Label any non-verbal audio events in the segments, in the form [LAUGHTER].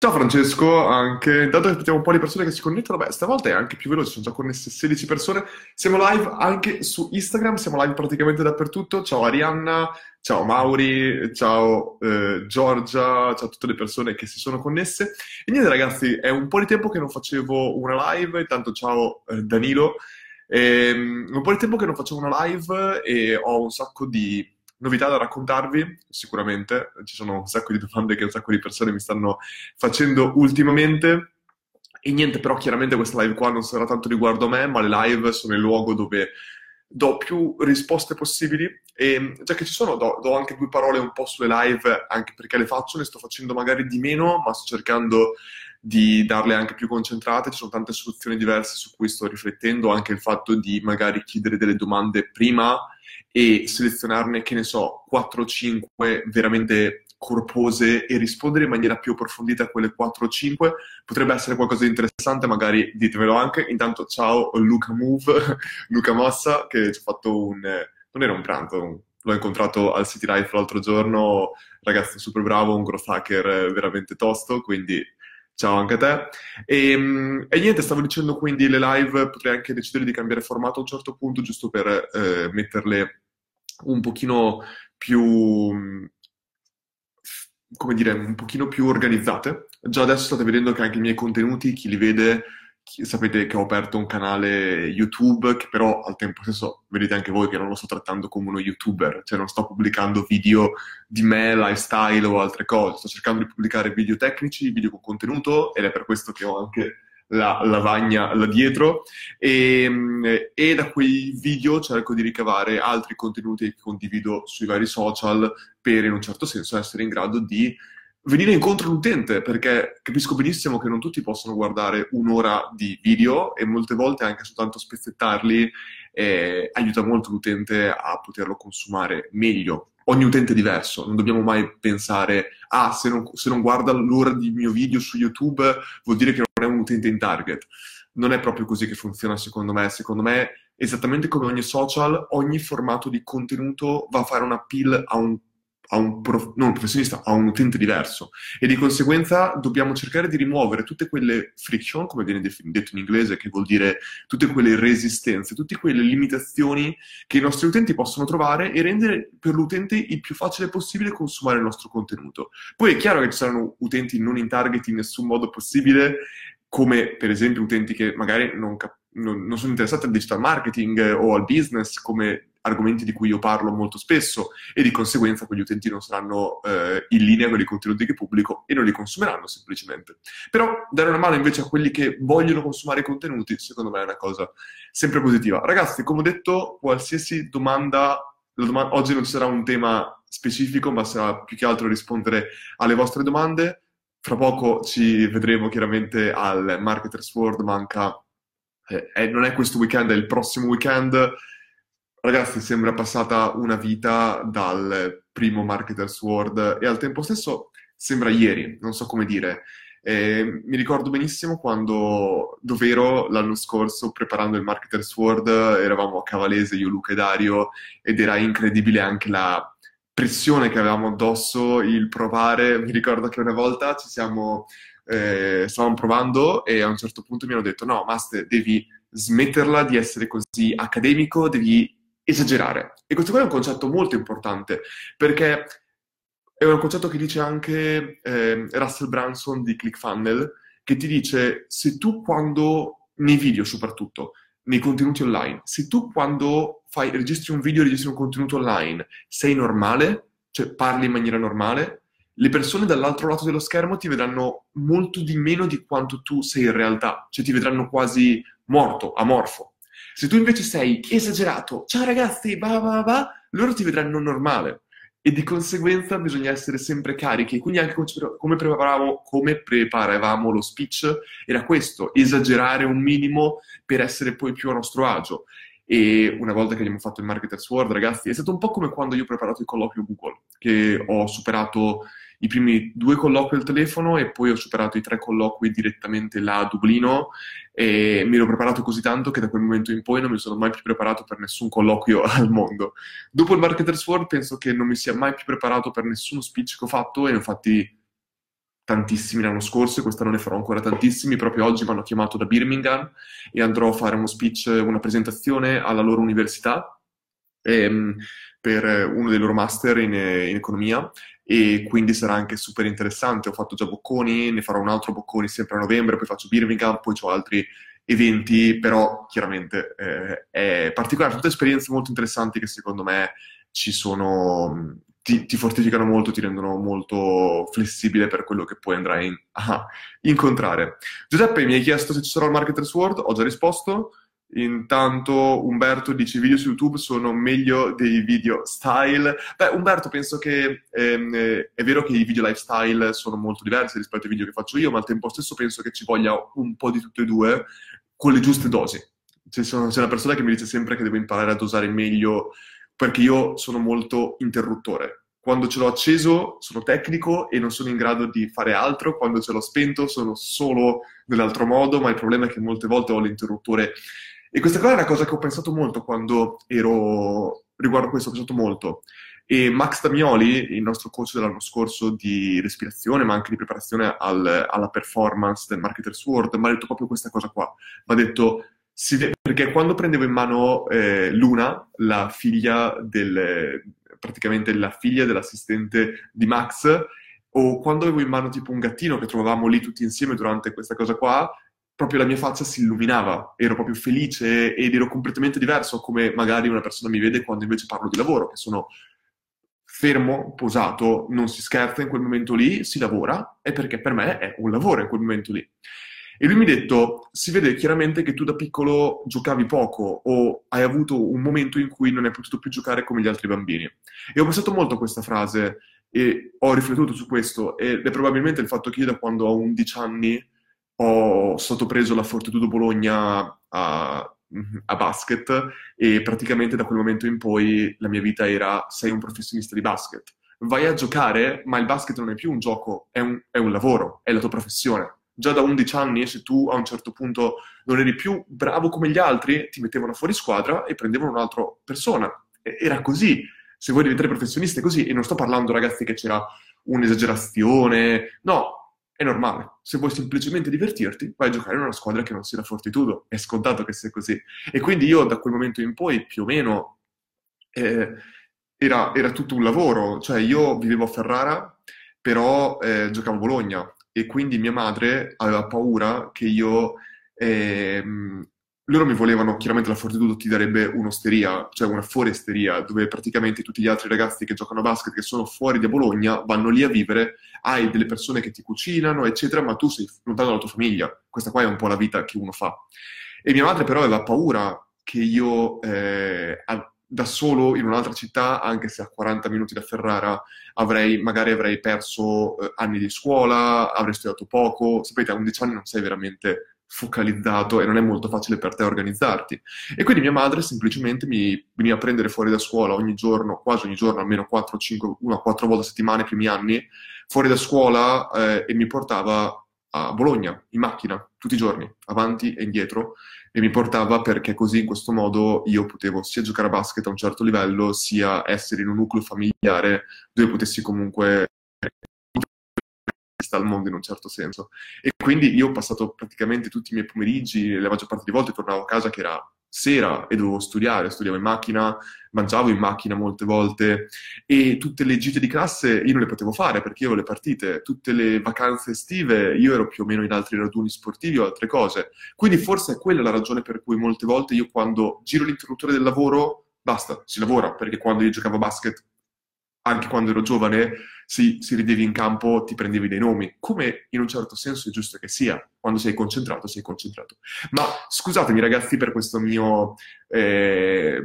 Ciao Francesco, anche intanto aspettiamo un po' di persone che si connettono. Beh, stavolta è anche più veloce, sono già connesse 16 persone. Siamo live anche su Instagram, siamo live praticamente dappertutto. Ciao Arianna, ciao Mauri, ciao eh, Giorgia, ciao a tutte le persone che si sono connesse. E niente ragazzi, è un po' di tempo che non facevo una live, intanto ciao eh, Danilo. Ehm, un po' di tempo che non facevo una live e ho un sacco di novità da raccontarvi, sicuramente, ci sono un sacco di domande che un sacco di persone mi stanno facendo ultimamente. E niente, però chiaramente questa live qua non sarà tanto riguardo a me, ma le live sono il luogo dove do più risposte possibili e già che ci sono do, do, anche due parole un po' sulle live, anche perché le faccio, ne sto facendo magari di meno, ma sto cercando di darle anche più concentrate, ci sono tante soluzioni diverse su cui sto riflettendo, anche il fatto di magari chiedere delle domande prima e selezionarne, che ne so, 4 o 5 veramente corpose e rispondere in maniera più approfondita a quelle 4 o 5 potrebbe essere qualcosa di interessante, magari ditemelo anche. Intanto ciao Luca Move, [LAUGHS] Luca Mossa, che ci ha fatto un... non era un pranzo, l'ho incontrato al City Life l'altro giorno, ragazzo super bravo, un growth hacker veramente tosto, quindi ciao anche a te. E, ehm, e, niente, stavo dicendo quindi le live, potrei anche decidere di cambiare formato a un certo punto, giusto per eh, metterle un pochino più come dire, un pochino più organizzate. Già adesso state vedendo che anche i miei contenuti, chi li vede, sapete che ho aperto un canale YouTube, che però al tempo stesso vedete anche voi che non lo sto trattando come uno YouTuber, cioè non sto pubblicando video di me, lifestyle o altre cose, sto cercando di pubblicare video tecnici, video con contenuto ed è per questo che ho anche la lavagna là dietro. E, e, da quei video cerco di ricavare altri contenuti che condivido sui vari social per in un certo senso essere in grado di venire incontro all'utente perché capisco benissimo che non tutti possono guardare un'ora di video e molte volte anche soltanto spezzettarli eh, aiuta molto l'utente a poterlo consumare meglio ogni utente è diverso, non dobbiamo mai pensare, ah, se non, se non guarda l'ora di mio video su YouTube vuol dire che non è un utente in target. Non è proprio così che funziona secondo me. Secondo me, esattamente come ogni social, ogni formato di contenuto va a fare un appeal a un a un, prof, non un professionista, a un utente diverso e di conseguenza dobbiamo cercare di rimuovere tutte quelle friction, come viene detto in inglese, che vuol dire tutte quelle resistenze, tutte quelle limitazioni che i nostri utenti possono trovare e rendere per l'utente il più facile possibile consumare il nostro contenuto. Poi è chiaro che ci saranno utenti non in target in nessun modo possibile, come per esempio utenti che magari non, cap- non, non sono interessati al digital marketing o al business, come argomenti di cui io parlo molto spesso e di conseguenza quegli utenti non saranno eh, in linea con i contenuti che pubblico e non li consumeranno semplicemente. Però dare una mano invece a quelli che vogliono consumare i contenuti, secondo me è una cosa sempre positiva. Ragazzi, come ho detto, qualsiasi domanda, domanda oggi non sarà un tema specifico, ma sarà più che altro rispondere alle vostre domande. Fra poco ci vedremo chiaramente al Marketers World, manca, eh, non è questo weekend, è il prossimo weekend Ragazzi, sembra passata una vita dal primo Marketers World e al tempo stesso sembra ieri, non so come dire. Eh, mi ricordo benissimo quando dov'ero l'anno scorso preparando il Marketers World, eravamo a Cavalese, io, Luca e Dario, ed era incredibile anche la pressione che avevamo addosso, il provare. Mi ricordo che una volta ci siamo, eh, stavamo provando e a un certo punto mi hanno detto no, Master, devi smetterla di essere così accademico, devi esagerare. E questo qua è un concetto molto importante, perché è un concetto che dice anche eh, Russell Branson di ClickFunnel, che ti dice se tu quando, nei video soprattutto, nei contenuti online, se tu quando fai, registri un video, registri un contenuto online, sei normale, cioè parli in maniera normale, le persone dall'altro lato dello schermo ti vedranno molto di meno di quanto tu sei in realtà, cioè ti vedranno quasi morto, amorfo. Se tu invece sei esagerato, ciao ragazzi, va va va, loro ti vedranno normale e di conseguenza bisogna essere sempre carichi. Quindi anche come preparavamo, come preparavamo lo speech era questo, esagerare un minimo per essere poi più a nostro agio. E una volta che abbiamo fatto il Marketers World, ragazzi, è stato un po' come quando io ho preparato il colloquio Google, che ho superato i primi due colloqui al telefono e poi ho superato i tre colloqui direttamente là a Dublino e mi ero preparato così tanto che da quel momento in poi non mi sono mai più preparato per nessun colloquio [LAUGHS] al mondo. Dopo il Marketers World penso che non mi sia mai più preparato per nessuno speech che ho fatto e infatti tantissimi l'anno scorso e quest'anno ne farò ancora tantissimi. Proprio oggi mi hanno chiamato da Birmingham e andrò a fare uno speech, una presentazione alla loro università ehm, per uno dei loro master in, in economia e quindi sarà anche super interessante. Ho fatto già Bocconi, ne farò un altro Bocconi sempre a novembre, poi faccio Birmingham, poi ho altri eventi, però chiaramente eh, è particolare, tutte esperienze molto interessanti che secondo me ci sono, ti, ti, fortificano molto, ti rendono molto flessibile per quello che poi andrai [LAUGHS] a incontrare. Giuseppe mi hai chiesto se ci sarà il Marketers World, ho già risposto. Intanto Umberto dice i video su YouTube sono meglio dei video style. Beh, Umberto, penso che ehm, è vero che i video lifestyle sono molto diversi rispetto ai video che faccio io, ma al tempo stesso penso che ci voglia un po' di tutte e due con le giuste dosi. C'è, c'è una persona che mi dice sempre che devo imparare a dosare meglio perché io sono molto interruttore. Quando ce l'ho acceso sono tecnico e non sono in grado di fare altro, quando ce l'ho spento sono solo nell'altro modo, ma il problema è che molte volte ho l'interruttore. E questa cosa è una cosa che ho pensato molto quando ero riguardo a questo, ho pensato molto. E Max Damioli, il nostro coach dell'anno scorso di respirazione, ma anche di preparazione al, alla performance del Marketer's World, mi ha detto proprio questa cosa qua. Mi ha detto, perché quando prendevo in mano eh, Luna, la figlia del, praticamente la figlia dell'assistente di Max, o quando avevo in mano tipo un gattino che trovavamo lì tutti insieme durante questa cosa qua, proprio la mia faccia si illuminava, ero proprio felice ed ero completamente diverso come magari una persona mi vede quando invece parlo di lavoro, che sono fermo, posato, non si scherza in quel momento lì, si lavora, è perché per me è un lavoro in quel momento lì. E lui mi ha detto, si vede chiaramente che tu da piccolo giocavi poco o hai avuto un momento in cui non hai potuto più giocare come gli altri bambini. E ho pensato molto a questa frase e ho riflettuto su questo ed è probabilmente il fatto che io da quando ho 11 anni ho stato preso la Fortitudo Bologna a a basket e praticamente da quel momento in poi la mia vita era sei un professionista di basket. Vai a giocare, ma il basket non è più un gioco, è un, è un lavoro, è la tua professione. Già da 11 anni, se tu a un certo punto non eri più bravo come gli altri, ti mettevano fuori squadra e prendevano un'altra persona. Era così. Se vuoi diventare professionista è così. E non sto parlando, ragazzi, che c'era un'esagerazione. No, è normale. Se vuoi semplicemente divertirti, vai a giocare in una squadra che non sia la Fortitudo. È scontato che sia così. E quindi io da quel momento in poi, più o meno, eh, era, era, tutto un lavoro. Cioè io vivevo a Ferrara, però eh, giocavo a Bologna. E quindi mia madre aveva paura che io eh, loro mi volevano, chiaramente la Fortitudo ti darebbe un'osteria, cioè una foresteria, dove praticamente tutti gli altri ragazzi che giocano a basket, che sono fuori da Bologna, vanno lì a vivere, hai delle persone che ti cucinano, eccetera, ma tu sei lontano dalla tua famiglia. Questa qua è un po' la vita che uno fa. E mia madre però aveva paura che io eh, da solo in un'altra città, anche se a 40 minuti da Ferrara, avrei, magari avrei perso eh, anni di scuola, avrei studiato poco. Sapete, a 11 anni non sei veramente focalizzato e non è molto facile per te organizzarti. E quindi mia madre semplicemente mi veniva a prendere fuori da scuola ogni giorno, quasi ogni giorno, almeno 4, 5, 1 4 volte a settimana, i primi anni, fuori da scuola eh, e mi portava a Bologna in macchina tutti i giorni, avanti e indietro, e mi portava perché così in questo modo io potevo sia giocare a basket a un certo livello, sia essere in un nucleo familiare dove potessi comunque al mondo in un certo senso. E quindi io ho passato praticamente tutti i miei pomeriggi, la maggior parte delle volte tornavo a casa che era sera e dovevo studiare, studiavo in macchina, mangiavo in macchina molte volte e tutte le gite di classe io non le potevo fare perché io avevo le partite, tutte le vacanze estive io ero più o meno in altri raduni sportivi o altre cose. Quindi forse è quella la ragione per cui molte volte io quando giro l'interruttore del lavoro, basta, si lavora, perché quando io giocavo a basket anche quando ero giovane, si, si ridevi in campo, ti prendevi dei nomi, come in un certo senso è giusto che sia. Quando sei concentrato, sei concentrato. Ma scusatemi ragazzi per questo mio, eh,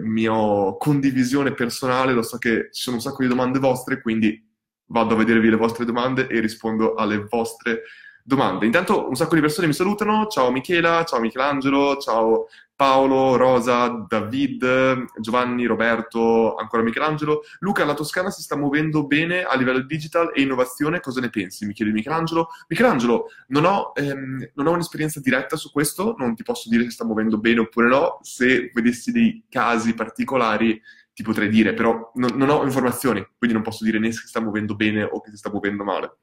condivisione personale, lo so che ci sono un sacco di domande vostre, quindi vado a vedervi le vostre domande e rispondo alle vostre domande. Intanto un sacco di persone mi salutano. Ciao Michela, ciao Michelangelo, ciao Paolo, Rosa, David, Giovanni, Roberto, ancora Michelangelo. Luca, la Toscana si sta muovendo bene a livello digital e innovazione, cosa ne pensi? Mi chiede Michelangelo. Michelangelo, non ho, ehm, non ho un'esperienza diretta su questo, non ti posso dire se sta muovendo bene oppure no. Se vedessi dei casi particolari ti potrei dire, però non, non ho informazioni, quindi non posso dire né se si sta muovendo bene o che si sta muovendo male.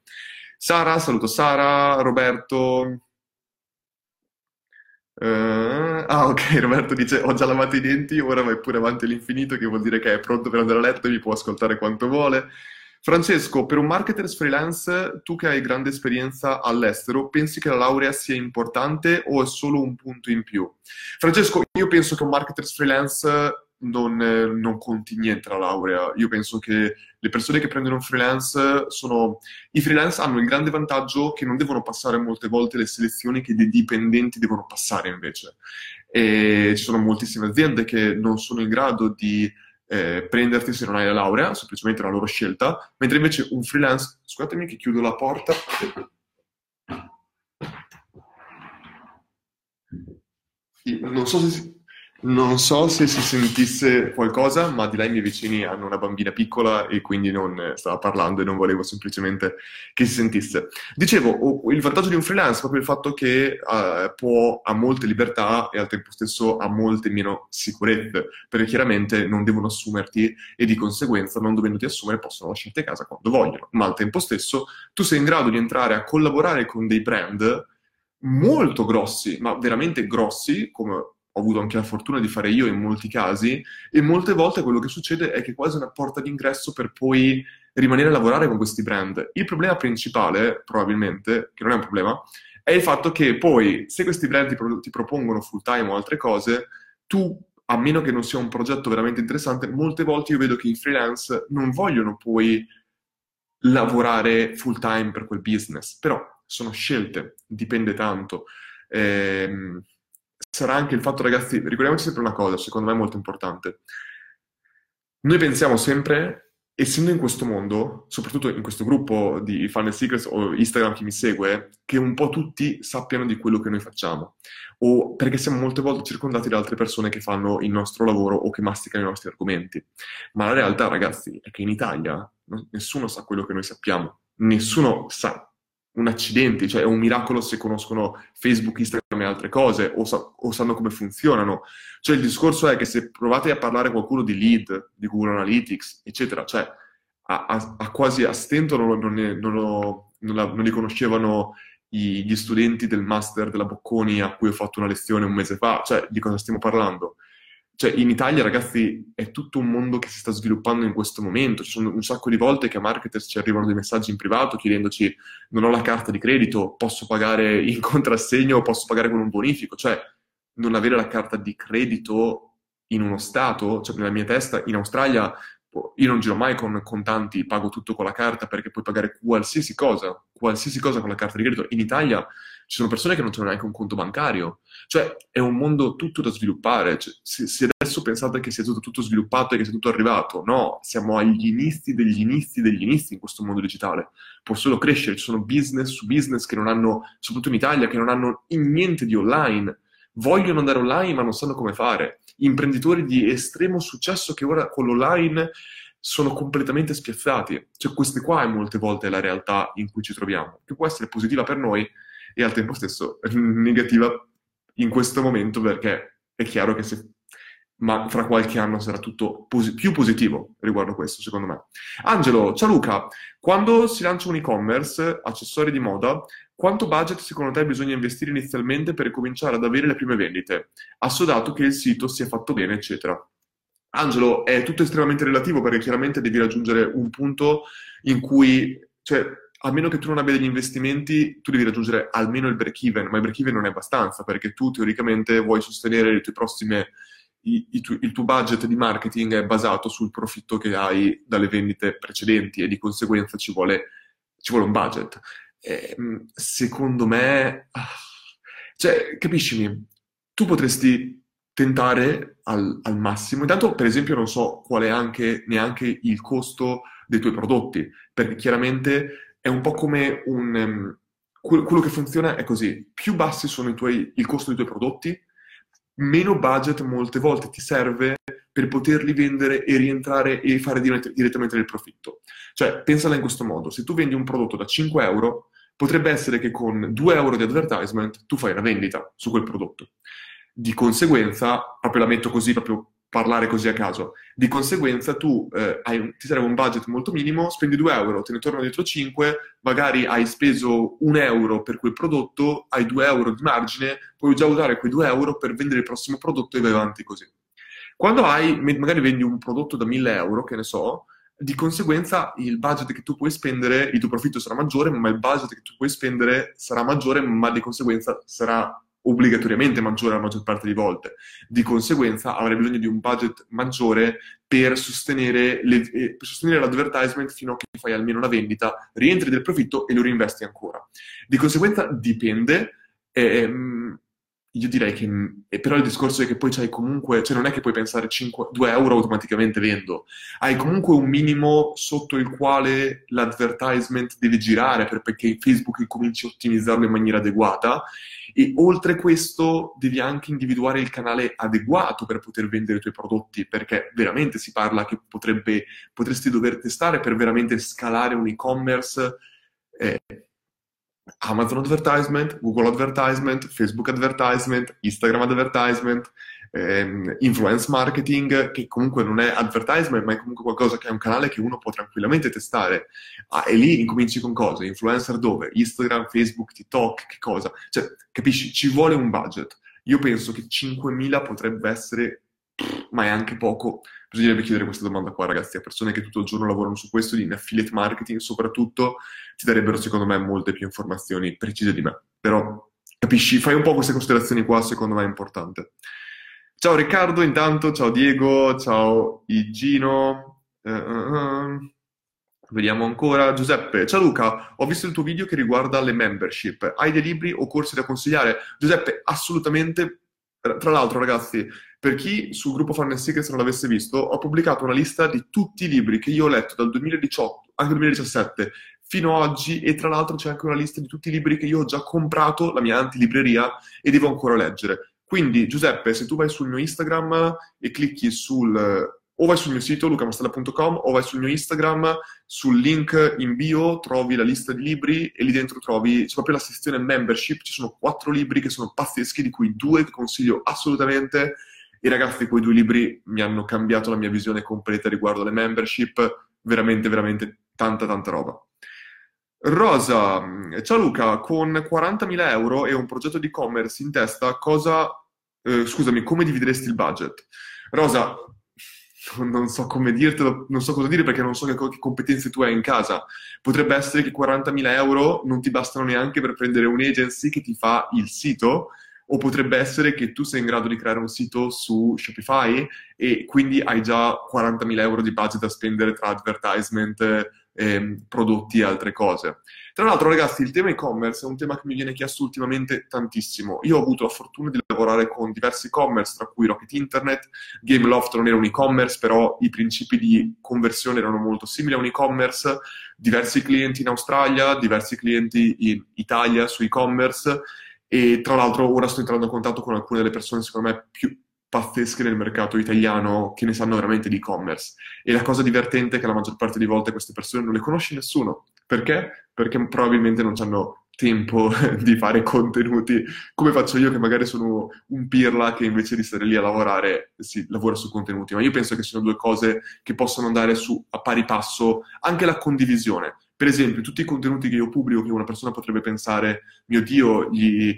Sara, saluto Sara, Roberto. Eh, ah, ok, Roberto dice: Ho già lavato i denti, ora vai pure avanti all'infinito, che vuol dire che è pronto per andare a letto e mi può ascoltare quanto vuole. Francesco, per un marketer freelance, tu che hai grande esperienza all'estero, pensi che la laurea sia importante o è solo un punto in più? Francesco, io penso che un marketer freelance non, non conti niente la laurea. Io penso che le persone che prendono un freelance sono... I freelance hanno il grande vantaggio che non devono passare molte volte le selezioni che dei dipendenti devono passare invece. E ci sono moltissime aziende che non sono in grado di eh, prenderti se non hai la laurea, semplicemente la loro scelta, mentre invece un freelance... Scusatemi che chiudo la porta. Non so se si... Non so se si sentisse qualcosa, ma di là i miei vicini hanno una bambina piccola e quindi non stava parlando e non volevo semplicemente che si sentisse. Dicevo, il vantaggio di un freelance è proprio il fatto che uh, può, ha molte libertà e al tempo stesso ha molte meno sicurezze, perché chiaramente non devono assumerti e di conseguenza non dovendoti assumere possono lasciarti a casa quando vogliono, ma al tempo stesso tu sei in grado di entrare a collaborare con dei brand molto grossi, ma veramente grossi, come ho avuto anche la fortuna di fare io in molti casi, e molte volte quello che succede è che è quasi una porta d'ingresso per poi rimanere a lavorare con questi brand. Il problema principale, probabilmente, che non è un problema, è il fatto che poi, se questi brand ti, pro- ti propongono full time o altre cose, tu, a meno che non sia un progetto veramente interessante, molte volte io vedo che i freelance non vogliono poi lavorare full time per quel business, però sono scelte, dipende tanto. Ehm, sarà anche il fatto, ragazzi, ricordiamoci sempre una cosa, secondo me molto importante. Noi pensiamo sempre, essendo in questo mondo, soprattutto in questo gruppo di Funnel Secrets o Instagram che mi segue, che un po' tutti sappiano di quello che noi facciamo. O perché siamo molte volte circondati da altre persone che fanno il nostro lavoro o che masticano i nostri argomenti. Ma la realtà, ragazzi, è che in Italia nessuno sa quello che noi sappiamo. Nessuno sa un accidente, cioè è un miracolo se conoscono Facebook, Instagram e altre cose o, sa- o, sanno come funzionano. Cioè il discorso è che se provate a parlare a qualcuno di lead, di Google Analytics, eccetera, cioè a, a, a quasi a stento non, non, ne, non, lo, la, non, li conoscevano i, gli studenti del master della Bocconi a cui ho fatto una lezione un mese fa, cioè di cosa stiamo parlando? Cioè, in Italia, ragazzi, è tutto un mondo che si sta sviluppando in questo momento. Ci sono un sacco di volte che a marketers ci arrivano dei messaggi in privato chiedendoci non ho la carta di credito, posso pagare in contrassegno posso pagare con un bonifico. Cioè, non avere la carta di credito in uno Stato, cioè nella mia testa, in Australia io non giro mai con contanti, pago tutto con la carta perché puoi pagare qualsiasi cosa, qualsiasi cosa con la carta di credito. In Italia ci sono persone che non hanno neanche un conto bancario. Cioè, è un mondo tutto da sviluppare. Cioè, se, se, adesso pensate che sia tutto, tutto, sviluppato e che sia tutto arrivato, no, siamo agli inizi degli inizi degli inizi in questo mondo digitale. Può solo crescere, ci sono business su business che non hanno, soprattutto in Italia, che non hanno niente di online. Vogliono andare online ma non sanno come fare imprenditori di estremo successo che ora con l'online sono completamente spiazzati. Cioè, questa qua è molte volte la realtà in cui ci troviamo, che può essere positiva per noi e al tempo stesso [LAUGHS] negativa in questo momento perché è chiaro che se ma fra qualche anno sarà tutto pos- più positivo riguardo questo, secondo me. Angelo, ciao Luca, quando si lancia un e-commerce, accessori di moda, quanto budget secondo te bisogna investire inizialmente per cominciare ad avere le prime vendite, assodato che il sito sia fatto bene, eccetera? Angelo, è tutto estremamente relativo perché chiaramente devi raggiungere un punto in cui, cioè, a meno che tu non abbia degli investimenti, tu devi raggiungere almeno il break-even, ma il break-even non è abbastanza perché tu teoricamente vuoi sostenere le tue prossime i, i tu, il tuo budget di marketing è basato sul profitto che hai dalle vendite precedenti e di conseguenza ci vuole, ci vuole un budget. E, ehm, secondo me, ah, cioè, capiscimi, tu potresti tentare al, al, massimo. Intanto, per esempio, non so qual è anche neanche il costo dei tuoi prodotti, perché chiaramente è un po' come un... Um, quello che funziona è così, più bassi sono tuoi, il costo dei tuoi prodotti, meno budget molte volte ti serve per poterli vendere e rientrare e fare direttamente del profitto. Cioè, pensala in questo modo, se tu vendi un prodotto da 5 euro, potrebbe essere che con 2 euro di advertisement tu fai una vendita su quel prodotto. Di conseguenza, proprio la metto così, proprio parlare così a caso. Di conseguenza tu eh, hai, ti serve un budget molto minimo, spendi 2 euro, te ne tornano dietro 5, magari hai speso 1 euro per quel prodotto, hai 2 euro di margine, puoi già usare quei 2 euro per vendere il prossimo prodotto e vai avanti così. Quando hai, magari vendi un prodotto da 1000 euro, che ne so, di conseguenza il budget che tu puoi spendere, il tuo profitto sarà maggiore, ma il budget che tu puoi spendere sarà maggiore, ma di conseguenza sarà obbligatoriamente maggiore la maggior parte delle volte. Di conseguenza avrai bisogno di un budget maggiore per sostenere, le, eh, per sostenere l'advertisement fino a che fai almeno una vendita, rientri del profitto e lo reinvesti ancora. Di conseguenza dipende. Ehm, io direi che, però il discorso è che poi c'hai comunque, cioè non è che puoi pensare 5, 2 euro automaticamente vendo, hai comunque un minimo sotto il quale l'advertisement deve girare per, perché Facebook cominci a ottimizzarlo in maniera adeguata e oltre questo devi anche individuare il canale adeguato per poter vendere i tuoi prodotti, perché veramente si parla che potrebbe, potresti dover testare per veramente scalare un e-commerce. Eh, Amazon Advertisement, Google Advertisement, Facebook Advertisement, Instagram Advertisement, ehm, Influence Marketing, che comunque non è advertisement, ma è comunque qualcosa che è un canale che uno può tranquillamente testare. Ah, e lì incominci con cosa? Influencer dove? Instagram, Facebook, TikTok, che cosa? Cioè, capisci? Ci vuole un budget. Io penso che 5.000 potrebbe essere, ma è anche poco Bisognerebbe chiedere questa domanda qua, ragazzi, a persone che tutto il giorno lavorano su questo, in affiliate marketing soprattutto, ti darebbero secondo me molte più informazioni precise di me. Però capisci, fai un po' queste considerazioni qua, secondo me è importante. Ciao Riccardo, intanto, ciao Diego, ciao Igino. Uh, uh, uh. Vediamo ancora. Giuseppe, ciao Luca, ho visto il tuo video che riguarda le membership. Hai dei libri o corsi da consigliare? Giuseppe, assolutamente. Tra l'altro, ragazzi, per chi sul gruppo Farnell Secrets non l'avesse visto, ho pubblicato una lista di tutti i libri che io ho letto dal 2018 al 2017 fino ad oggi e tra l'altro c'è anche una lista di tutti i libri che io ho già comprato, la mia antilibreria, e devo ancora leggere. Quindi Giuseppe, se tu vai sul mio Instagram e clicchi sul o vai sul mio sito lucamastella.com o vai sul mio Instagram, sul link in bio trovi la lista di libri e lì dentro trovi c'è proprio la sezione membership, ci sono quattro libri che sono pazzeschi, di cui due ti consiglio assolutamente i ragazzi, quei due libri mi hanno cambiato la mia visione completa riguardo alle membership, veramente, veramente tanta, tanta roba. Rosa, ciao Luca, con 40.000 euro e un progetto di e-commerce in testa, cosa, eh, scusami, come divideresti il budget? Rosa, non so come dirtelo, non so cosa dire perché non so che, che, competenze tu hai in casa. Potrebbe essere che 40.000 euro non ti bastano neanche per prendere un'agency che ti fa il sito o potrebbe essere che tu sei in grado di creare un sito su Shopify e quindi hai già 40.000 euro di budget da spendere tra advertisement, ehm, prodotti e altre cose. Tra l'altro, ragazzi, il tema e-commerce è un tema che mi viene chiesto ultimamente tantissimo. Io ho avuto la fortuna di lavorare con diversi e-commerce, tra cui Rocket Internet, Gameloft non era un e-commerce, però i principi di conversione erano molto simili a un e-commerce, diversi clienti in Australia, diversi clienti in Italia su e-commerce e tra l'altro ora sto entrando in contatto con alcune delle persone secondo me più pazzesche nel mercato italiano che ne sanno veramente di e-commerce. E la cosa divertente è che la maggior parte di volte queste persone non le conosce nessuno. Perché? Perché probabilmente non hanno tempo [LAUGHS] di fare contenuti come faccio io che magari sono un pirla che invece di stare lì a lavorare si lavora su contenuti. Ma io penso che siano due cose che possono andare su a pari passo anche la condivisione. Per esempio, tutti i contenuti che io pubblico, che una persona potrebbe pensare, mio Dio, gli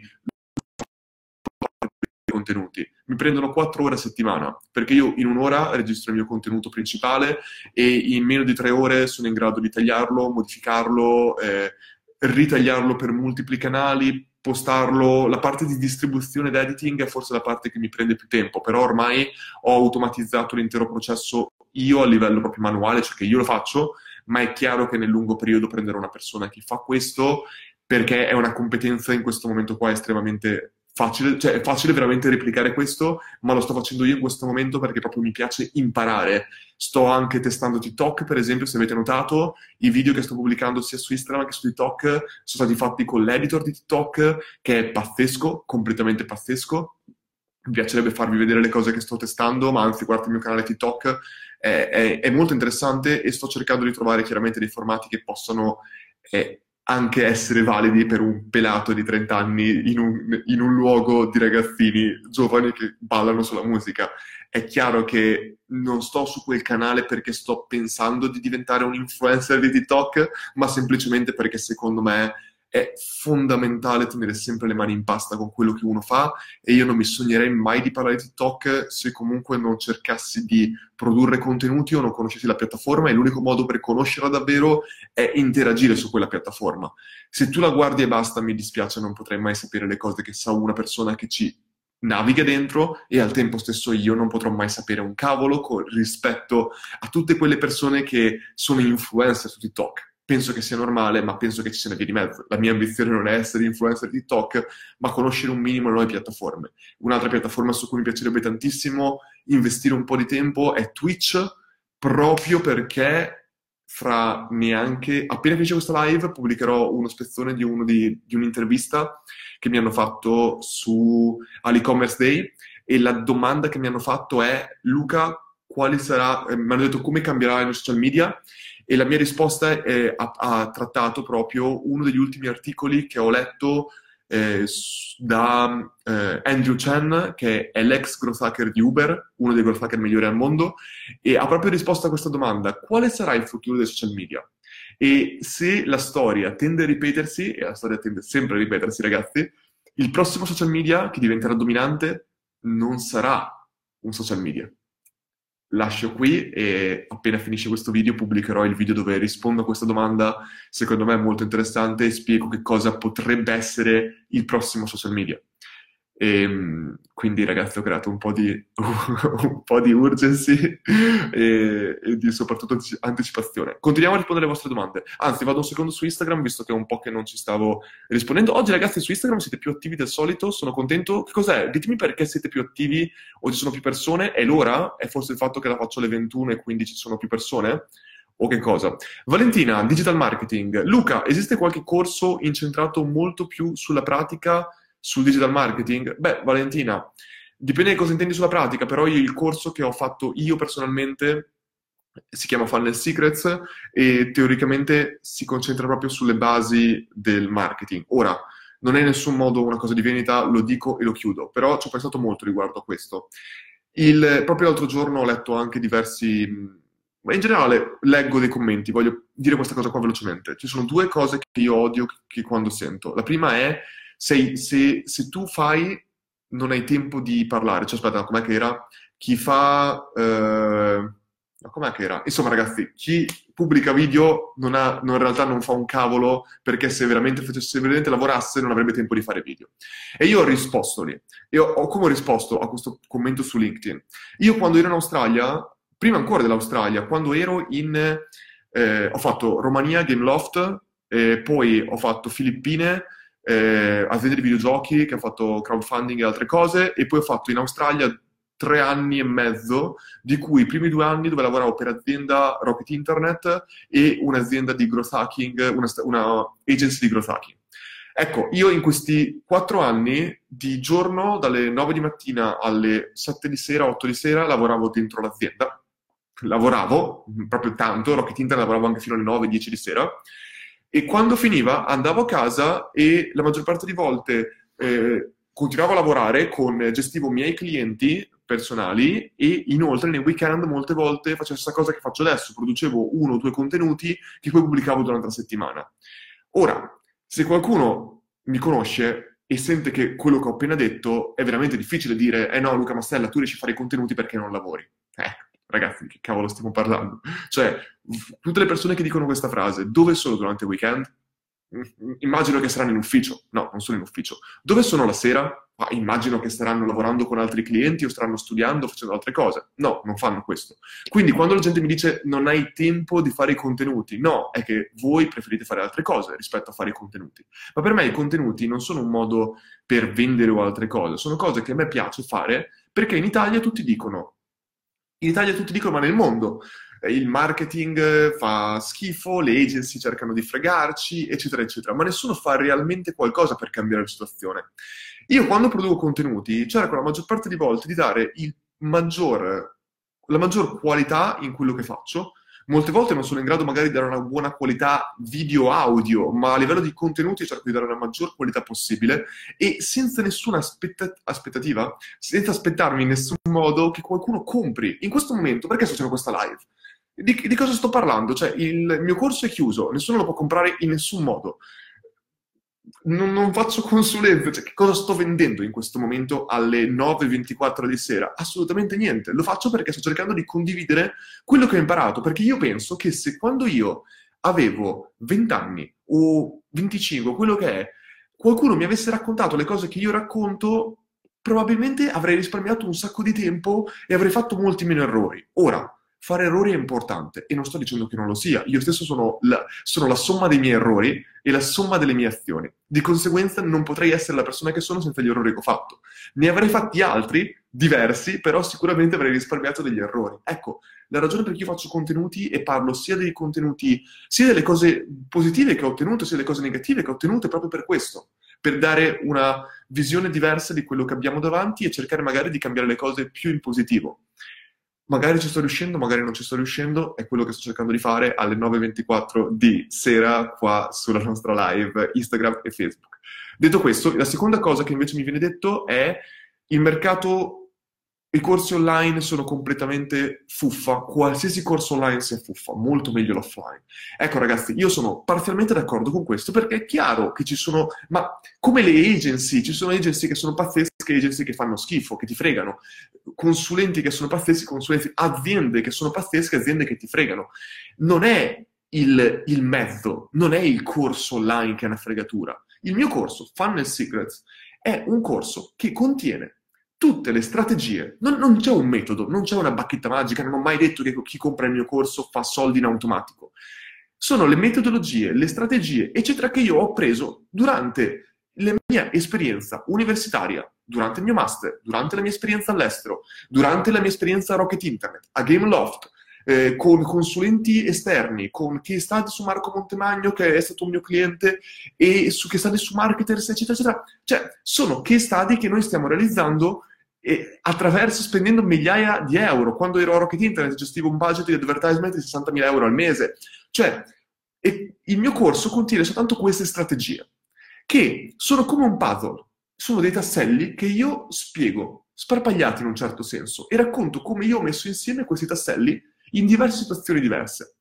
contenuti. Mi prendono quattro ore a settimana, perché io in un'ora registro il mio contenuto principale e in meno di tre ore sono in grado di tagliarlo, modificarlo, eh, ritagliarlo per multipli canali, postarlo. La parte di distribuzione ed editing è forse la parte che mi prende più tempo, però ormai ho automatizzato l'intero processo io a livello proprio manuale, cioè che io lo faccio ma è chiaro che nel lungo periodo prenderò una persona che fa questo perché è una competenza in questo momento qua estremamente facile, cioè è facile veramente replicare questo, ma lo sto facendo io in questo momento perché proprio mi piace imparare. Sto anche testando TikTok, per esempio, se avete notato, i video che sto pubblicando sia su Instagram che su TikTok sono stati fatti con l'editor di TikTok, che è pazzesco, completamente pazzesco. Mi piacerebbe farvi vedere le cose che sto testando, ma anzi, guardate il mio canale TikTok, è, è, è, molto interessante e sto cercando di trovare chiaramente dei formati che possano eh, anche essere validi per un pelato di 30 anni in un, in un luogo di ragazzini giovani che ballano sulla musica. È chiaro che non sto su quel canale perché sto pensando di diventare un influencer di TikTok, ma semplicemente perché secondo me è fondamentale tenere sempre le mani in pasta con quello che uno fa e io non mi sognerei mai di parlare di TikTok se comunque non cercassi di produrre contenuti o non conoscessi la piattaforma e l'unico modo per conoscerla davvero è interagire su quella piattaforma. Se tu la guardi e basta, mi dispiace, non potrei mai sapere le cose che sa una persona che ci naviga dentro e al tempo stesso io non potrò mai sapere un cavolo rispetto a tutte quelle persone che sono influencer su TikTok penso che sia normale, ma penso che ci sia una via di mezzo. La mia ambizione non è essere influencer di TikTok, ma conoscere un minimo le nuove piattaforme. Un'altra piattaforma su cui mi piacerebbe tantissimo investire un po' di tempo è Twitch, proprio perché fra neanche appena finisce questa live pubblicherò uno spezzone di, uno di, di un'intervista che mi hanno fatto su all'e-commerce day e la domanda che mi hanno fatto è Luca, quale sarà, eh, mi hanno detto come cambierà i social media e la mia risposta è, ha, ha, trattato proprio uno degli ultimi articoli che ho letto eh, da eh, Andrew Chen, che è l'ex growth hacker di Uber, uno dei growth hacker migliori al mondo, e ha proprio risposto a questa domanda, quale sarà il futuro dei social media? E se la storia tende a ripetersi, e la storia tende sempre a ripetersi ragazzi, il prossimo social media che diventerà dominante non sarà un social media, lascio qui e appena finisce questo video pubblicherò il video dove rispondo a questa domanda, secondo me è molto interessante, e spiego che cosa potrebbe essere il prossimo social media. E, ehm, quindi ragazzi ho creato un po' di, [LAUGHS] un po di urgency e, e, di soprattutto anticipazione. Continuiamo a rispondere alle vostre domande. Anzi, vado un secondo su Instagram, visto che è un po' che non ci stavo rispondendo. Oggi ragazzi su Instagram siete più attivi del solito, sono contento. Che cos'è? Ditemi perché siete più attivi o ci sono più persone. È l'ora? È forse il fatto che la faccio alle 21 e quindi ci sono più persone? O che cosa? Valentina, digital marketing. Luca, esiste qualche corso incentrato molto più sulla pratica sul digital marketing? Beh, Valentina, dipende da cosa intendi sulla pratica, però il corso che ho fatto io personalmente si chiama Funnel Secrets e teoricamente si concentra proprio sulle basi del marketing. Ora, non è in nessun modo una cosa di vendita, lo dico e lo chiudo, però ci ho pensato molto riguardo a questo. Il, proprio l'altro giorno ho letto anche diversi, ma in generale leggo dei commenti, voglio dire questa cosa qua velocemente. Ci sono due cose che io odio che quando sento. La prima è sei, se, se, tu fai, non hai tempo di parlare. Cioè, aspetta, com'è che era? Chi fa... Eh, com'è che era? Insomma, ragazzi, chi pubblica video non ha, non, in realtà non fa un cavolo perché se veramente, se veramente lavorasse non avrebbe tempo di fare video. E io ho risposto lì. E ho, ho come ho risposto a questo commento su LinkedIn? Io quando ero in Australia, prima ancora dell'Australia, quando ero in... Eh, ho fatto Romania, Gameloft, eh, poi ho fatto Filippine, eh, aziende di videogiochi che ha fatto crowdfunding e altre cose e poi ho fatto in Australia tre anni e mezzo, di cui i primi due anni dove lavoravo per azienda Rocket Internet e un'azienda di growth hacking, una, una agency di growth hacking. Ecco, io in questi quattro anni, di giorno, dalle 9 di mattina alle 7 di sera, 8 di sera, lavoravo dentro l'azienda. Lavoravo proprio tanto, Rocket Internet lavoravo anche fino alle 9, 10 di sera e quando finiva andavo a casa e la maggior parte di volte eh, continuavo a lavorare con, gestivo i miei clienti personali e inoltre nei weekend molte volte facevo la stessa cosa che faccio adesso, producevo uno o due contenuti che poi pubblicavo durante la settimana. Ora, se qualcuno mi conosce e sente che quello che ho appena detto è veramente difficile dire eh no Luca Mastella tu riesci a fare i contenuti perché non lavori. Eh, ragazzi, che cavolo stiamo parlando? Cioè, tutte le persone che dicono questa frase, dove sono durante il weekend? Mm, immagino che saranno in ufficio. No, non sono in ufficio. Dove sono la sera? Ah, immagino che staranno lavorando con altri clienti o staranno studiando, facendo altre cose. No, non fanno questo. Quindi quando la gente mi dice non hai tempo di fare i contenuti, no, è che voi preferite fare altre cose rispetto a fare i contenuti. Ma per me i contenuti non sono un modo per vendere o altre cose, sono cose che a me piace fare perché in Italia tutti dicono in Italia tutti dicono, ma nel mondo eh, il marketing eh, fa schifo, le agency cercano di fregarci, eccetera, eccetera, ma nessuno fa realmente qualcosa per cambiare la situazione. Io quando produco contenuti cerco la maggior parte di volte di dare maggior, la maggior qualità in quello che faccio, Molte volte non sono in grado magari di dare una buona qualità video-audio, ma a livello di contenuti cerco di dare una maggior qualità possibile e senza nessuna aspetta- aspettativa, senza aspettarmi in nessun modo che qualcuno compri. In questo momento, perché sto questa live? Di, di cosa sto parlando? Cioè, il mio corso è chiuso, nessuno lo può comprare in nessun modo non, non, faccio consulenza, cioè che cosa sto vendendo in questo momento alle 9.24 di sera? Assolutamente niente, lo faccio perché sto cercando di condividere quello che ho imparato, perché io penso che se quando io avevo 20 anni o 25, quello che è, qualcuno mi avesse raccontato le cose che io racconto, probabilmente avrei risparmiato un sacco di tempo e avrei fatto molti meno errori. Ora, fare errori è importante e non sto dicendo che non lo sia. Io stesso sono la, sono la, somma dei miei errori e la somma delle mie azioni. Di conseguenza non potrei essere la persona che sono senza gli errori che ho fatto. Ne avrei fatti altri, diversi, però sicuramente avrei risparmiato degli errori. Ecco, la ragione per cui io faccio contenuti e parlo sia dei contenuti, sia delle cose positive che ho ottenuto, sia delle cose negative che ho ottenuto, è proprio per questo. Per dare una visione diversa di quello che abbiamo davanti e cercare magari di cambiare le cose più in positivo. Magari ci sto riuscendo, magari non ci sto riuscendo, è quello che sto cercando di fare alle 9.24 di sera qua sulla nostra live Instagram e Facebook. Detto questo, la seconda cosa che invece mi viene detto è il mercato i corsi online sono completamente fuffa, qualsiasi corso online sia fuffa, molto meglio l'offline. Ecco ragazzi, io sono parzialmente d'accordo con questo perché è chiaro che ci sono, ma come le agency, ci sono agency che sono pazzesche, agency che fanno schifo, che ti fregano, consulenti che sono pazzeschi, consulenti, aziende che sono pazzesche, aziende che ti fregano. Non è il, il mezzo, non è il corso online che è una fregatura. Il mio corso, Funnel Secrets, è un corso che contiene tutte le strategie. Non, non, c'è un metodo, non c'è una bacchetta magica, non ho mai detto che chi compra il mio corso fa soldi in automatico. Sono le metodologie, le strategie, eccetera, che io ho preso durante la mia esperienza universitaria, durante il mio master, durante la mia esperienza all'estero, durante la mia esperienza a Rocket Internet, a Gameloft, eh, con consulenti esterni, con chi sta su Marco Montemagno, che è stato un mio cliente, e su che stadi su Marketers, eccetera, eccetera. Cioè, sono che stadi che noi stiamo realizzando e attraverso spendendo migliaia di euro. Quando ero a Rocket Internet gestivo un budget di advertisement di 60.000 euro al mese. Cioè, il mio corso contiene soltanto queste strategie, che sono come un puzzle, sono dei tasselli che io spiego, sparpagliati in un certo senso, e racconto come io ho messo insieme questi tasselli in diverse situazioni diverse.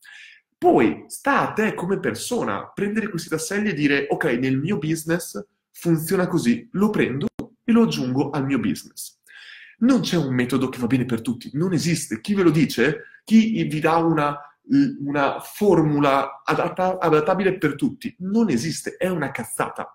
Poi sta a te come persona prendere questi tasselli e dire, ok, nel mio business funziona così, lo prendo e lo aggiungo al mio business. Non c'è un metodo che va bene per tutti, non esiste. Chi ve lo dice? Chi vi dà una, una formula adatta, adattabile per tutti? Non esiste, è una cazzata.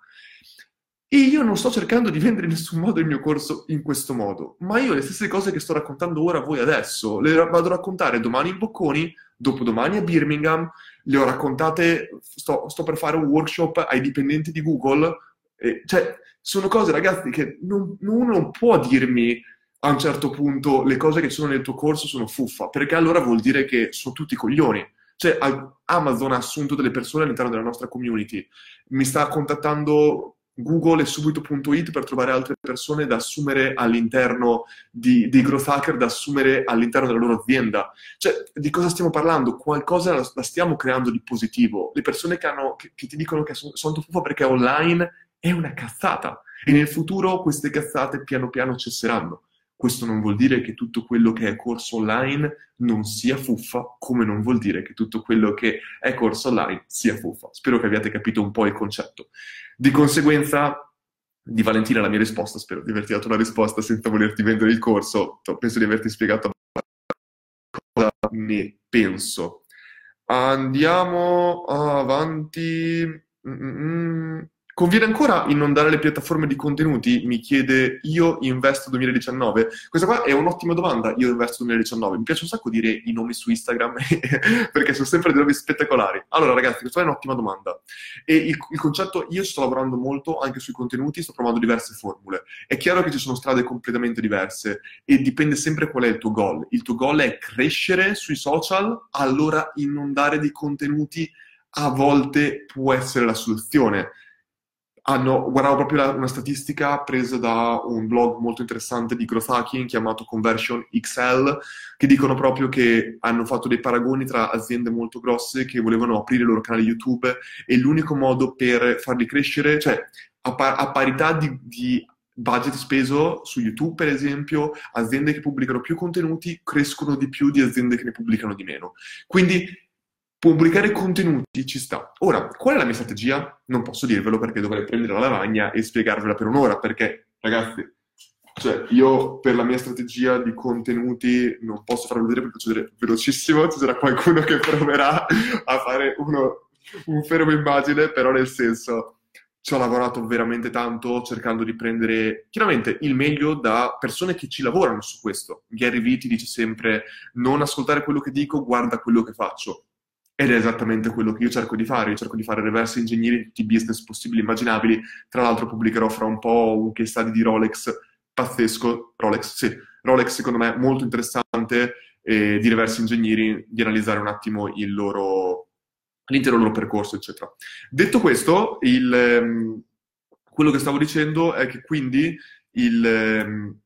E io non sto cercando di vendere in nessun modo il mio corso in questo modo, ma io le stesse cose che sto raccontando ora a voi adesso, le vado a raccontare domani in Bocconi, dopodomani a Birmingham, le ho raccontate, sto, sto per fare un workshop ai dipendenti di Google, eh, cioè sono cose ragazzi che non, uno non può dirmi a un certo punto le cose che sono nel tuo corso sono fuffa, perché allora vuol dire che sono tutti coglioni. Cioè, Amazon ha assunto delle persone all'interno della nostra community, mi sta contattando Google e subito.it per trovare altre persone da assumere all'interno di, dei growth hacker, da assumere all'interno della loro azienda. Cioè, di cosa stiamo parlando? Qualcosa la, stiamo creando di positivo. Le persone che, hanno, che, che ti dicono che sono, sono fuffa perché online è una cazzata. E nel futuro queste cazzate piano piano cesseranno. Questo non vuol dire che tutto quello che è corso online non sia fuffa, come non vuol dire che tutto quello che è corso online sia fuffa. Spero che abbiate capito un po' il concetto. Di conseguenza, di Valentina la mia risposta, spero di averti dato una risposta senza volerti vendere il corso, penso di averti spiegato cosa ne penso. Andiamo avanti. Mm-mm. Conviene ancora inondare le piattaforme di contenuti? Mi chiede Io Investo 2019. Questa qua è un'ottima domanda, Io Investo 2019. Mi piace un sacco dire i nomi su Instagram [LAUGHS] perché sono sempre dei nomi spettacolari. Allora ragazzi, questa è un'ottima domanda. E il, il concetto, io sto lavorando molto anche sui contenuti, sto provando diverse formule. È chiaro che ci sono strade completamente diverse e dipende sempre qual è il tuo goal. Il tuo goal è crescere sui social, allora inondare di contenuti a volte può essere la soluzione hanno, guardavo proprio la, una statistica presa da un blog molto interessante di growth hacking chiamato Conversion XL, che dicono proprio che hanno fatto dei paragoni tra aziende molto grosse che volevano aprire i loro canali YouTube e l'unico modo per farli crescere, cioè a, par- a parità di, di budget speso su YouTube, per esempio, aziende che pubblicano più contenuti crescono di più di aziende che ne pubblicano di meno. Quindi pubblicare contenuti ci sta. Ora, qual è la mia strategia? Non posso dirvelo perché dovrei prendere la lavagna e spiegarvela per un'ora, perché, ragazzi, cioè, io per la mia strategia di contenuti non posso farlo vedere perché faccio velocissimo, ci sarà qualcuno che proverà a fare uno, un fermo immagine, però nel senso ci ho lavorato veramente tanto cercando di prendere chiaramente il meglio da persone che ci lavorano su questo. Gary Vee ti dice sempre non ascoltare quello che dico, guarda quello che faccio. Ed è esattamente quello che io cerco di fare. Io cerco di fare reverse engineering di tutti i business possibili e immaginabili. Tra l'altro pubblicherò fra un po' un case study di Rolex pazzesco. Rolex, sì. Rolex secondo me molto interessante eh, di reverse engineering, di analizzare un attimo il loro, l'intero loro percorso, eccetera. Detto questo, il, ehm, quello che stavo dicendo è che quindi il, ehm,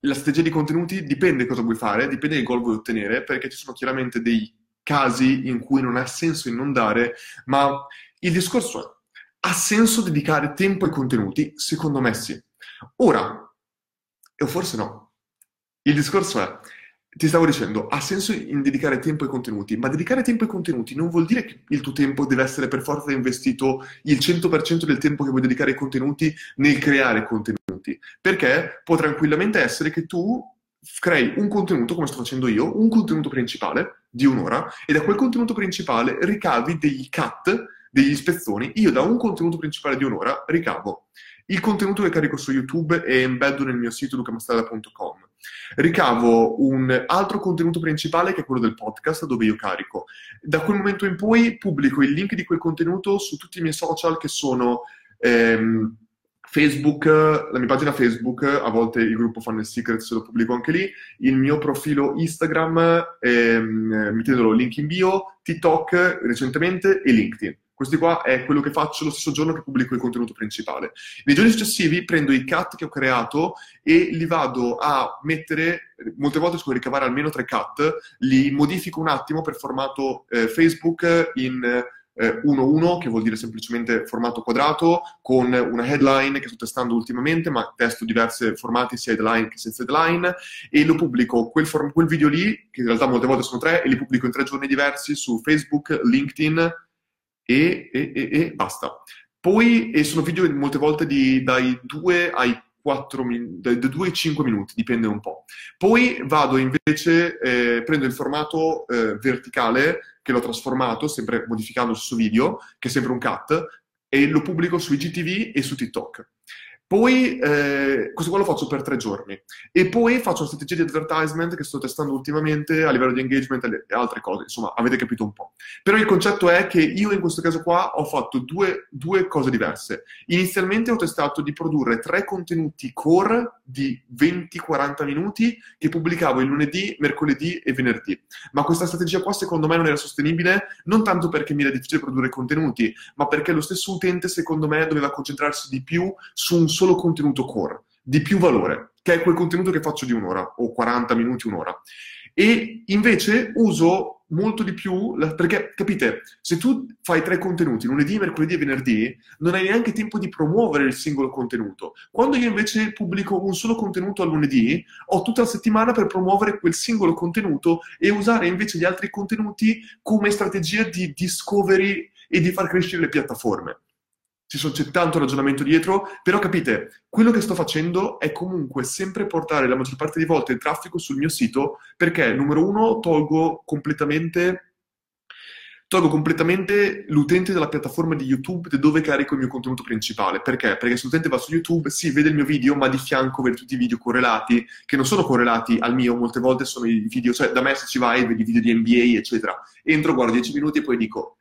la strategia di contenuti dipende cosa vuoi fare, dipende che goal vuoi ottenere, perché ci sono chiaramente dei casi in cui non ha senso inondare, ma il discorso è, ha senso dedicare tempo ai contenuti? Secondo me sì. Ora, o forse no, il discorso è, ti stavo dicendo, ha senso in dedicare tempo ai contenuti, ma dedicare tempo ai contenuti non vuol dire che il tuo tempo deve essere per forza investito il 100% del tempo che vuoi dedicare ai contenuti nel creare contenuti, perché può tranquillamente essere che tu crei un contenuto, come sto facendo io, un contenuto principale di un'ora e da quel contenuto principale ricavi degli cut, degli spezzoni. Io da un contenuto principale di un'ora ricavo il contenuto che carico su YouTube e embeddo nel mio sito lucamastada.com. Ricavo un altro contenuto principale che è quello del podcast dove io carico. Da quel momento in poi pubblico il link di quel contenuto su tutti i miei social che sono... Ehm, Facebook, la mia pagina Facebook, a volte il gruppo Funnel Secrets lo pubblico anche lì, il mio profilo Instagram, ehm, mettendolo link in bio, TikTok recentemente e LinkedIn. Questo qua è quello che faccio lo stesso giorno che pubblico il contenuto principale. Nei giorni successivi prendo i cut che ho creato e li vado a mettere, molte volte riesco a ricavare almeno tre cut, li modifico un attimo per formato eh, Facebook in 1-1, eh, che vuol dire semplicemente formato quadrato, con una headline che sto testando ultimamente, ma testo diversi formati sia headline che senza headline, e lo pubblico quel, form- quel video lì, che in realtà molte volte sono tre, e li pubblico in tre giorni diversi su Facebook, LinkedIn e, e, e, e basta. Poi e sono video molte volte di, dai 2 ai 4 min- da 2 ai 5 minuti, dipende un po'. Poi vado invece, eh, prendo il formato eh, verticale che l'ho trasformato, sempre modificando su video, che è sempre un cut, e lo pubblico su IGTV e su TikTok. Poi eh, questo qua lo faccio per tre giorni e poi faccio una strategia di advertisement che sto testando ultimamente a livello di engagement e altre cose, insomma avete capito un po'. Però il concetto è che io in questo caso qua ho fatto due, due cose diverse. Inizialmente ho testato di produrre tre contenuti core di 20-40 minuti che pubblicavo il lunedì, mercoledì e venerdì. Ma questa strategia qua secondo me non era sostenibile, non tanto perché mi era difficile produrre contenuti, ma perché lo stesso utente secondo me doveva concentrarsi di più su un solo contenuto core, di più valore, che è quel contenuto che faccio di un'ora o 40 minuti, un'ora. E invece uso molto di più, perché capite, se tu fai tre contenuti, lunedì, mercoledì e venerdì, non hai neanche tempo di promuovere il singolo contenuto. Quando io invece pubblico un solo contenuto a lunedì, ho tutta la settimana per promuovere quel singolo contenuto e usare invece gli altri contenuti come strategia di discovery e di far crescere le piattaforme ci sono, c'è tanto ragionamento dietro, però capite, quello che sto facendo è comunque sempre portare la maggior parte di volte il traffico sul mio sito perché, numero uno, tolgo completamente, tolgo completamente l'utente della piattaforma di YouTube da dove carico il mio contenuto principale. Perché? Perché se l'utente va su YouTube, sì, vede il mio video, ma di fianco vede tutti i video correlati, che non sono correlati al mio, molte volte sono i video, cioè da me se ci vai, vedi video di NBA, eccetera. Entro, guardo 10 minuti e poi dico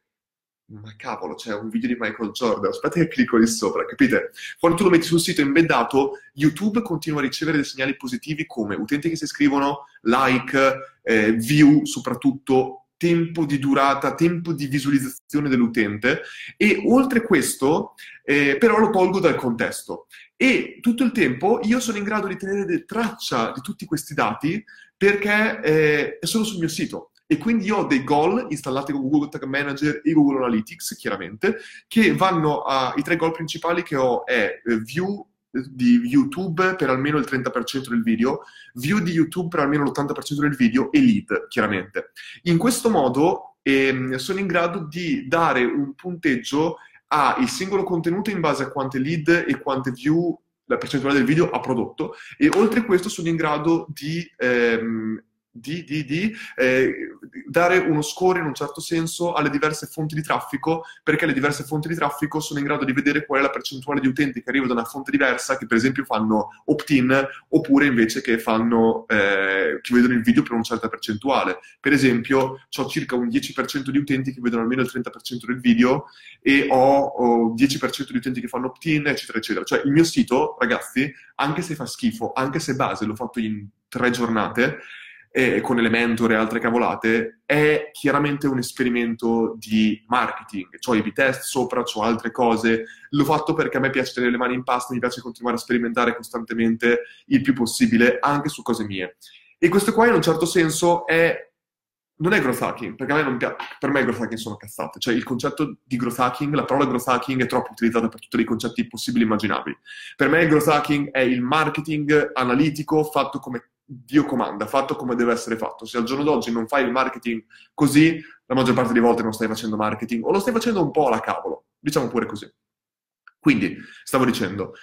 ma cavolo, c'è un video di Michael Jordan, aspetta che clicco lì sopra, capite? Quando tu lo metti sul sito embeddato, YouTube continua a ricevere dei segnali positivi come utenti che si iscrivono, like, eh, view soprattutto, tempo di durata, tempo di visualizzazione dell'utente e oltre questo eh, però lo tolgo dal contesto e tutto il tempo io sono in grado di tenere traccia di tutti questi dati perché eh, è solo sul mio sito. E quindi io ho dei goal installati con Google Tag Manager e Google Analytics, chiaramente, che vanno a... I tre goal principali che ho è eh, view di YouTube per almeno il 30% del video, view di YouTube per almeno l'80% del video e lead, chiaramente. In questo modo ehm, sono in grado di dare un punteggio al singolo contenuto in base a quante lead e quante view la percentuale del video ha prodotto e oltre questo sono in grado di ehm, di, di, di eh, dare uno score in un certo senso alle diverse fonti di traffico, perché le diverse fonti di traffico sono in grado di vedere qual è la percentuale di utenti che arrivano da una fonte diversa, che per esempio fanno opt-in, oppure invece che fanno, eh, che vedono il video per una certa percentuale. Per esempio, ho circa un 10% di utenti che vedono almeno il 30% del video e ho, ho 10% di utenti che fanno opt-in, eccetera, eccetera. Cioè il mio sito, ragazzi, anche se fa schifo, anche se base, l'ho fatto in tre giornate, eh, con Elementor e altre cavolate, è chiaramente un esperimento di marketing. Ho i B-test sopra, ho altre cose. L'ho fatto perché a me piace tenere le mani in pasta, mi piace continuare a sperimentare costantemente il più possibile, anche su cose mie. E questo qua in un certo senso è non è growth hacking, perché a me piace, per me growth hacking sono cazzate, cioè il concetto di growth hacking, la parola growth hacking è troppo utilizzata per tutti i concetti possibili e immaginabili. Per me il growth hacking è il marketing analitico fatto come Dio comanda, fatto come deve essere fatto. Se al giorno d'oggi non fai il marketing così, la maggior parte delle volte non stai facendo marketing o lo stai facendo un po' alla cavolo, diciamo pure così. Quindi, stavo dicendo,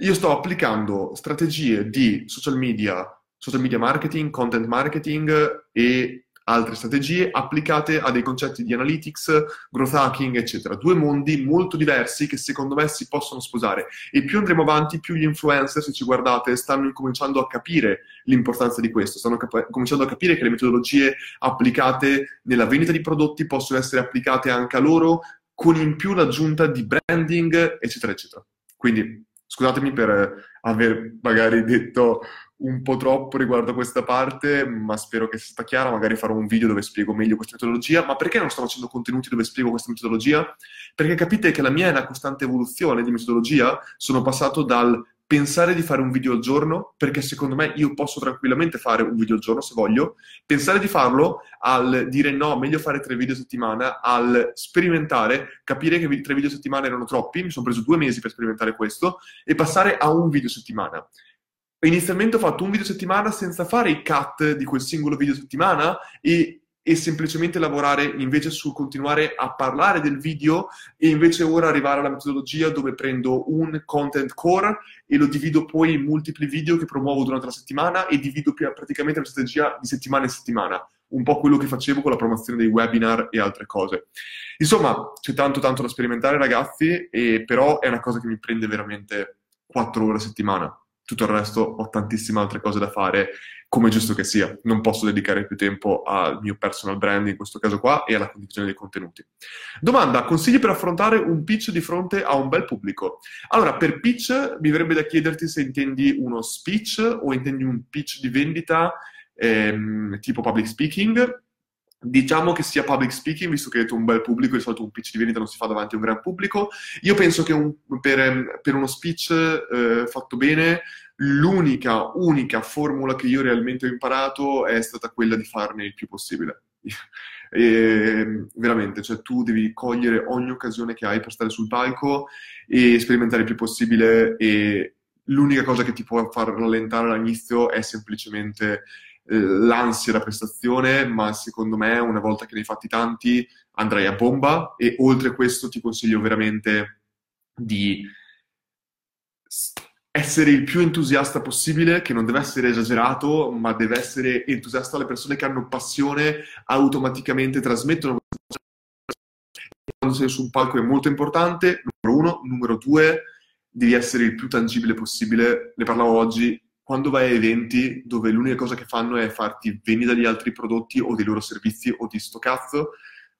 io sto applicando strategie di social media, social media marketing, content marketing e altre strategie applicate a dei concetti di analytics, growth hacking, eccetera. Due mondi molto diversi che secondo me si possono sposare. E più andremo avanti, più gli influencer, se ci guardate, stanno incominciando a capire l'importanza di questo, stanno cap- cominciando a capire che le metodologie applicate nella vendita di prodotti possono essere applicate anche a loro, con in più l'aggiunta di branding, eccetera, eccetera. Quindi scusatemi per aver magari detto un po' troppo riguardo a questa parte, ma spero che sia stata chiara. Magari farò un video dove spiego meglio questa metodologia. Ma perché non sto facendo contenuti dove spiego questa metodologia? Perché capite che la mia è una costante evoluzione di metodologia. Sono passato dal pensare di fare un video al giorno, perché secondo me io posso tranquillamente fare un video al giorno se voglio, pensare di farlo al dire no, meglio fare tre video a settimana, al sperimentare, capire che tre video a settimana erano troppi, mi sono preso due mesi per sperimentare questo, e passare a un video a settimana. Inizialmente ho fatto un video a settimana senza fare i cut di quel singolo video a settimana e, e, semplicemente lavorare invece su continuare a parlare del video e invece ora arrivare alla metodologia dove prendo un content core e lo divido poi in multipli video che promuovo durante la settimana e divido praticamente la strategia di settimana in settimana un po' quello che facevo con la promozione dei webinar e altre cose. Insomma, c'è tanto tanto da sperimentare ragazzi, e però è una cosa che mi prende veramente 4 ore a settimana tutto il resto ho tantissime altre cose da fare, come giusto che sia. Non posso dedicare più tempo al mio personal brand in questo caso qua e alla condivisione dei contenuti. Domanda, consigli per affrontare un pitch di fronte a un bel pubblico? Allora, per pitch mi verrebbe da chiederti se intendi uno speech o intendi un pitch di vendita ehm, tipo public speaking Diciamo che sia public speaking, visto che hai detto un bel pubblico, di solito un pitch di vendita non si fa davanti a un gran pubblico. Io penso che un, per, per, uno speech eh, fatto bene, l'unica, unica formula che io realmente ho imparato è stata quella di farne il più possibile. [LAUGHS] E, veramente, cioè tu devi cogliere ogni occasione che hai per stare sul palco e sperimentare il più possibile e l'unica cosa che ti può far rallentare all'inizio è semplicemente l'ansia da prestazione, ma secondo me una volta che ne hai fatti tanti andrai a bomba. E oltre a questo ti consiglio veramente di essere il più entusiasta possibile, che non deve essere esagerato, ma deve essere entusiasta alle persone che hanno passione, automaticamente trasmettono quando sei su un palco è molto importante, numero uno, numero due, devi essere il più tangibile possibile, ne parlavo oggi, quando vai a eventi dove l'unica cosa che fanno è farti venire dagli altri prodotti o dei loro servizi o di sto cazzo,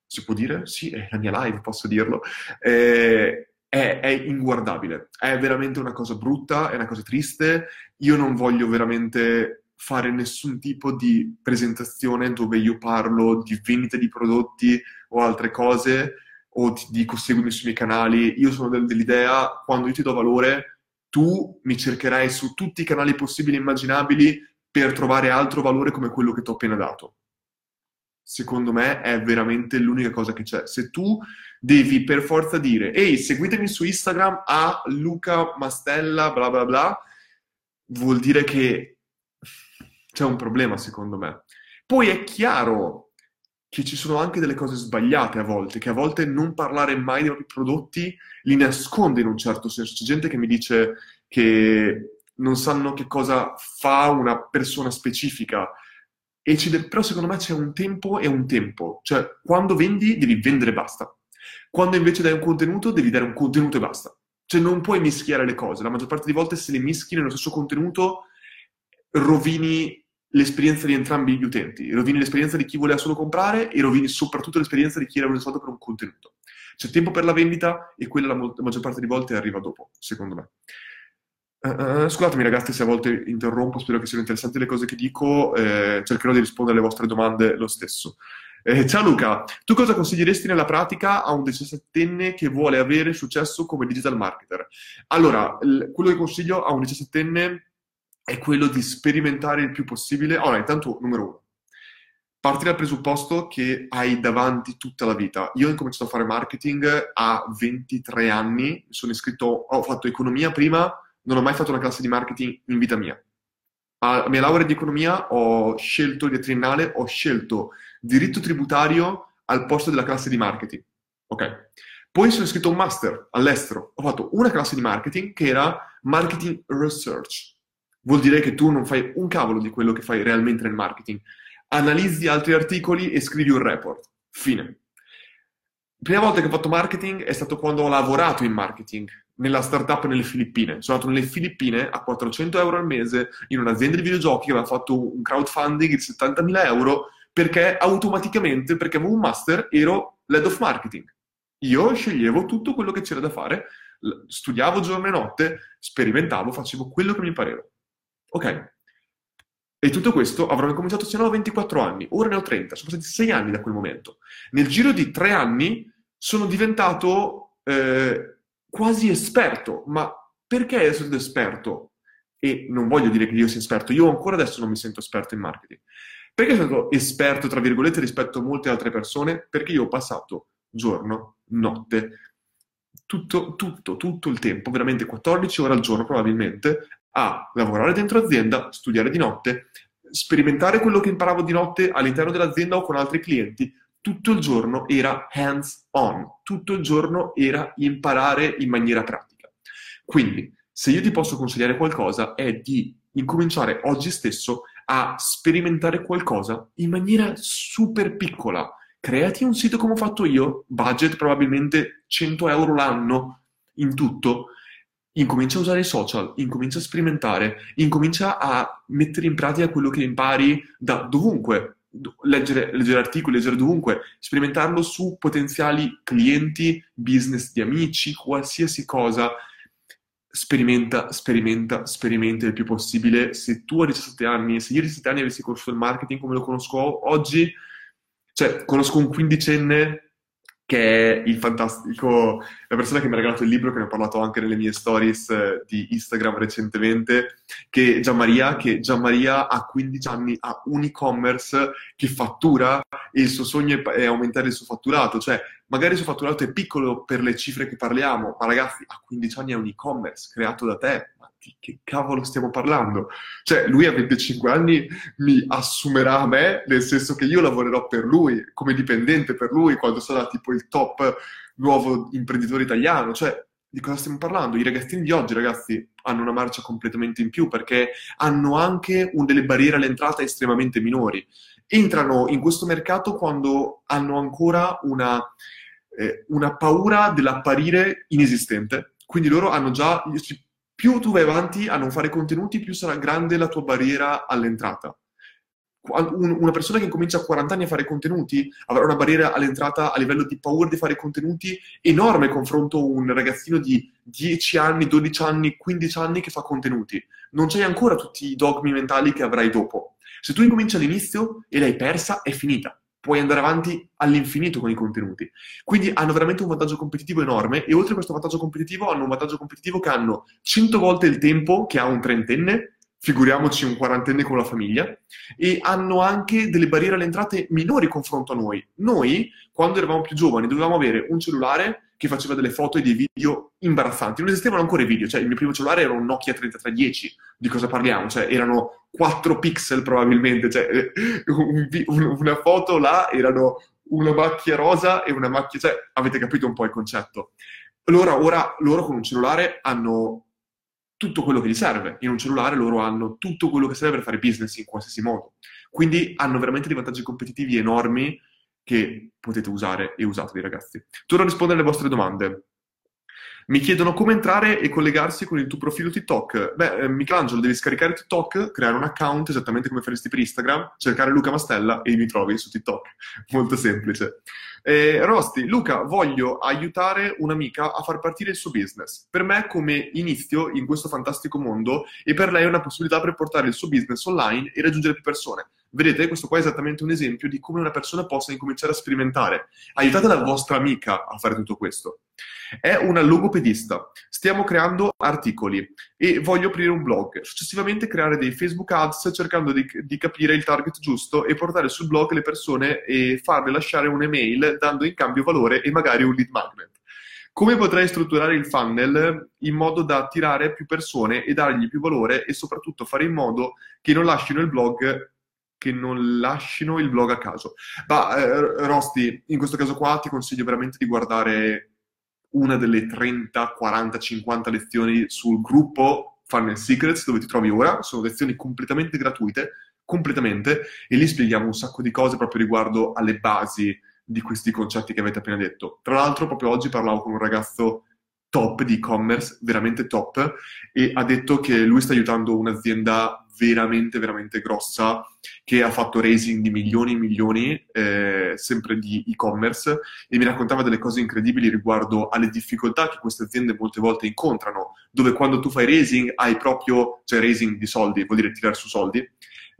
si può dire? Sì, è la mia live, posso dirlo. Eh, è, è, inguardabile, è veramente una cosa brutta, è una cosa triste. Io non voglio veramente fare nessun tipo di presentazione dove io parlo di vendita di prodotti o altre cose o ti dico seguimi sui miei canali. Io sono del, dell'idea, quando io ti do valore, tu mi cercherai su tutti i canali possibili e immaginabili per trovare altro valore come quello che ti ho appena dato. Secondo me è veramente l'unica cosa che c'è. Se tu devi per forza dire, ehi, seguitemi su Instagram a Luca Mastella, bla bla bla, vuol dire che c'è un problema, secondo me. Poi è chiaro che ci sono anche delle cose sbagliate a volte, che a volte non parlare mai dei propri prodotti li nasconde in un certo senso. C'è gente che mi dice che non sanno che cosa fa una persona specifica. De- però secondo me c'è un tempo e un tempo. Cioè, quando vendi, devi vendere e basta. Quando invece dai un contenuto, devi dare un contenuto e basta. Cioè, non puoi mischiare le cose. La maggior parte di volte, se le mischi nello stesso contenuto, rovini l'esperienza di entrambi gli utenti. Rovini l'esperienza di chi voleva solo comprare e rovini soprattutto l'esperienza di chi era soldo per un contenuto. C'è tempo per la vendita e quella la, mo- la maggior parte di volte arriva dopo, secondo me. Uh, scusatemi ragazzi se a volte interrompo, spero che siano interessanti le cose che dico, eh, cercherò di rispondere alle vostre domande lo stesso. Eh, ciao Luca, tu cosa consiglieresti nella pratica a un 17enne che vuole avere successo come digital marketer? Allora, l- quello che consiglio a un 17enne è quello di sperimentare il più possibile. Allora, intanto, numero uno, parti dal presupposto che hai davanti tutta la vita. Io ho cominciato a fare marketing a 23 anni, sono iscritto, ho fatto economia prima, non ho mai fatto una classe di marketing in vita mia. A mia laurea di economia ho scelto di triennale, ho scelto diritto tributario al posto della classe di marketing. Ok. Poi sono iscritto a un master all'estero. Ho fatto una classe di marketing che era marketing research. Vuol dire che tu non fai un cavolo di quello che fai realmente nel marketing. Analizzi altri articoli e scrivi un report. Fine. Prima volta che ho fatto marketing è stato quando ho lavorato in marketing nella startup nelle Filippine. Sono andato nelle Filippine a 400 euro al mese in un'azienda di videogiochi che aveva fatto un crowdfunding di 70.000 euro perché automaticamente, perché avevo un master, ero l'head of marketing. Io sceglievo tutto quello che c'era da fare, studiavo giorno e notte, sperimentavo, facevo quello che mi pareva. Ok? E tutto questo avrò cominciato se no a 24 anni, ora ne ho 30, sono passati 6 anni da quel momento. Nel giro di 3 anni sono diventato eh, quasi esperto, ma perché essere esperto? E non voglio dire che io sia esperto, io ancora adesso non mi sento esperto in marketing. Perché sono stato esperto, tra virgolette, rispetto a molte altre persone? Perché io ho passato giorno, notte, tutto, tutto, tutto il tempo, veramente 14 ore al giorno probabilmente, a lavorare dentro azienda, studiare di notte, sperimentare quello che imparavo di notte all'interno dell'azienda o con altri clienti, tutto il giorno era hands on, tutto il giorno era imparare in maniera pratica. Quindi, se io ti posso consigliare qualcosa è di incominciare oggi stesso a sperimentare qualcosa in maniera super piccola. Creati un sito come ho fatto io, budget probabilmente 100 euro l'anno in tutto, incomincia a usare i social, incomincia a sperimentare, incomincia a mettere in pratica quello che impari da dovunque, leggere, leggere, articoli, leggere dovunque, sperimentarlo su potenziali clienti, business di amici, qualsiasi cosa. Sperimenta, sperimenta, sperimenta il più possibile. Se tu a 17 anni, se io a 17 anni avessi conosciuto il marketing come lo conosco oggi, cioè conosco un quindicenne che è il fantastico, la persona che mi ha regalato il libro, che ne ho parlato anche nelle mie stories eh, di Instagram recentemente, che è Gianmaria, che Gianmaria ha 15 anni, ha un e-commerce che fattura e il suo sogno è aumentare il suo fatturato, cioè magari il suo fatturato è piccolo per le cifre che parliamo, ma ragazzi, a 15 anni è un e-commerce creato da te, di che cavolo stiamo parlando? Cioè, lui a 25 anni mi assumerà a me, nel senso che io lavorerò per lui, come dipendente per lui, quando sarà tipo il top nuovo imprenditore italiano. Cioè, di cosa stiamo parlando? I ragazzini di oggi, ragazzi, hanno una marcia completamente in più perché hanno anche un, delle barriere all'entrata estremamente minori. Entrano in questo mercato quando hanno ancora una, eh, una paura dell'apparire inesistente. Quindi loro hanno già, più tu vai avanti a non fare contenuti, più sarà grande la tua barriera all'entrata. una persona che comincia a 40 anni a fare contenuti avrà una barriera all'entrata a livello di paura di fare contenuti enorme confronto a un ragazzino di 10 anni, 12 anni, 15 anni che fa contenuti. Non c'hai ancora tutti i dogmi mentali che avrai dopo. Se tu incominci all'inizio e l'hai persa, è finita. Puoi andare avanti all'infinito con i contenuti. Quindi hanno veramente un vantaggio competitivo enorme e oltre a questo vantaggio competitivo hanno un vantaggio competitivo che hanno 100 volte il tempo che ha un trentenne figuriamoci un quarantenne con la famiglia, e hanno anche delle barriere alle entrate minori confronto a noi. Noi, quando eravamo più giovani, dovevamo avere un cellulare che faceva delle foto e dei video imbarazzanti. Non esistevano ancora i video, cioè il mio primo cellulare era un Nokia 3310, di cosa parliamo? Cioè erano 4 pixel probabilmente, cioè un, un, una foto là erano una macchia rosa e una macchia, cioè avete capito un po' il concetto. Allora ora loro con un cellulare hanno tutto quello che gli serve. In un cellulare loro hanno tutto quello che serve per fare business in qualsiasi modo. Quindi hanno veramente dei vantaggi competitivi enormi che potete usare e usatevi ragazzi. Torno a rispondere alle vostre domande. Mi chiedono come entrare e collegarsi con il tuo profilo TikTok. Beh, eh, Michelangelo, devi scaricare TikTok, creare un account esattamente come faresti per Instagram, cercare Luca Mastella e mi trovi su TikTok. [LAUGHS] Molto semplice. Eh, Rosti, Luca, voglio aiutare un'amica a far partire il suo business. Per me come inizio in questo fantastico mondo e per lei è una possibilità per portare il suo business online e raggiungere più persone. Vedete, questo qua è esattamente un esempio di come una persona possa incominciare a sperimentare. Aiutate la vostra amica a fare tutto questo. È una logopedista. Stiamo creando articoli e voglio aprire un blog. Successivamente creare dei Facebook ads cercando di, di capire il target giusto e portare sul blog le persone e farle lasciare un'email dando in cambio valore e magari un lead magnet. Come potrei strutturare il funnel in modo da attirare più persone e dargli più valore e soprattutto fare in modo che non lasciano il blog che non lasciano il blog a caso. Ma eh, Rosti, in questo caso qua ti consiglio veramente di guardare una delle 30, 40, 50 lezioni sul gruppo Funnel Secrets dove ti trovi ora. Sono lezioni completamente gratuite, completamente, e lì spieghiamo un sacco di cose proprio riguardo alle basi di questi concetti che avete appena detto. Tra l'altro, proprio oggi parlavo con un ragazzo top di e-commerce, veramente top, e ha detto che lui sta aiutando un'azienda veramente, veramente grossa che ha fatto raising di milioni e milioni, eh, sempre di e-commerce, e mi raccontava delle cose incredibili riguardo alle difficoltà che queste aziende molte volte incontrano, dove quando tu fai raising hai proprio, cioè raising di soldi, vuol dire tirare su soldi,